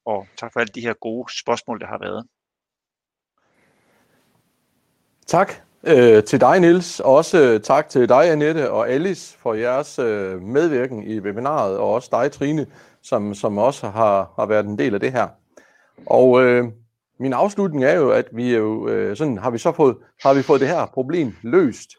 og tak for alle de her gode spørgsmål, der har været. Tak øh, til dig, Nils. Også øh, tak til dig, Annette og Alice, for jeres øh, medvirken i webinaret, og også dig, Trine, som, som også har, har været en del af det her. Og øh, min afslutning er jo, at vi jo, øh, sådan har vi så fået, har vi fået det her problem løst.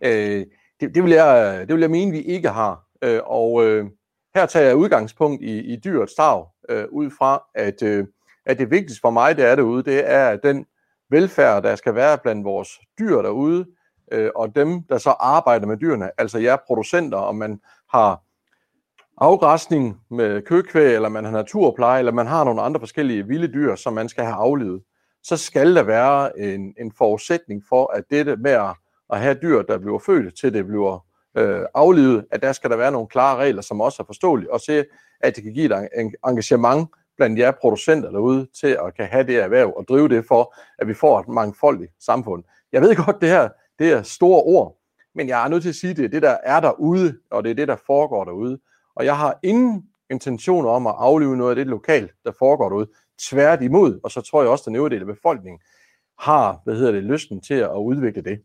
Øh, det, det, vil jeg, det vil jeg mene, vi ikke har. Øh, og øh, her tager jeg udgangspunkt i, i dyrets stav, øh, ud fra, at, øh, at det vigtigste for mig, det er derude, det er, at den velfærd, der skal være blandt vores dyr derude, øh, og dem, der så arbejder med dyrene, altså jer producenter, om man har afgræsning med køkvæg, eller man har naturpleje, eller man har nogle andre forskellige vilde dyr, som man skal have aflevet, så skal der være en, en forudsætning for, at dette med at, at have dyr, der bliver født til det bliver øh, aflevet, at der skal der være nogle klare regler, som også er forståelige, og se, at det kan give et engagement blandt jer producenter derude til at kan have det erhverv og drive det for, at vi får et mangfoldigt samfund. Jeg ved godt, det her det er store ord, men jeg er nødt til at sige, det er det, der er derude, og det er det, der foregår derude. Og jeg har ingen intentioner om at aflive noget af det lokalt, der foregår derude. Tværtimod, og så tror jeg også, at den øvrige del af befolkningen har, hvad hedder det, lysten til at udvikle det.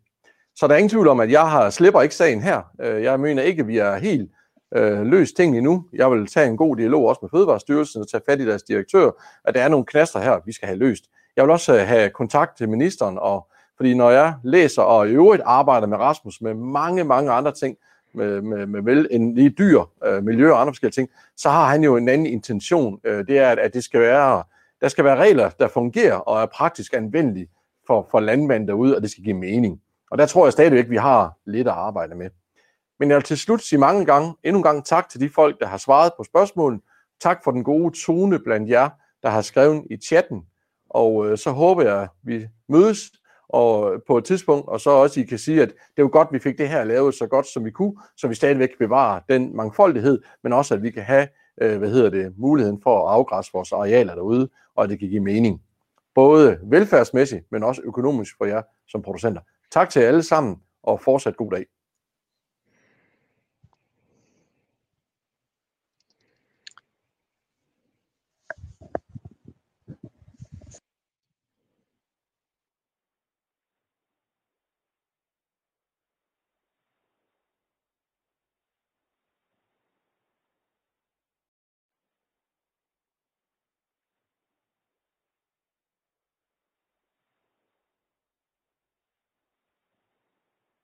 Så der er ingen tvivl om, at jeg har slipper ikke sagen her. Øh, jeg mener ikke, at vi er helt øh, løst tingene endnu. Jeg vil tage en god dialog også med Fødevarestyrelsen og tage fat i deres direktør, at der er nogle knaster her, vi skal have løst. Jeg vil også øh, have kontakt til ministeren, og, fordi når jeg læser og i øvrigt arbejder med Rasmus med mange, mange andre ting, med, med, med vel en lige dyr øh, miljø og andre forskellige ting, så har han jo en anden intention. Øh, det er, at, at det skal være, der skal være regler, der fungerer og er praktisk anvendelige for, for landmænd derude, og det skal give mening. Og der tror jeg stadigvæk, at vi har lidt at arbejde med. Men jeg vil til slut sige mange gange, endnu en gang tak til de folk, der har svaret på spørgsmålene. Tak for den gode tone blandt jer, der har skrevet i chatten. Og øh, så håber jeg, at vi mødes og øh, på et tidspunkt, og så også I kan sige, at det er godt, at vi fik det her lavet så godt, som vi kunne, så vi stadigvæk bevarer den mangfoldighed, men også, at vi kan have, øh, hvad hedder det, muligheden for at afgræsse vores arealer derude, og at det kan give mening. Både velfærdsmæssigt, men også økonomisk for jer som producenter. Tak til alle sammen, og fortsat god dag.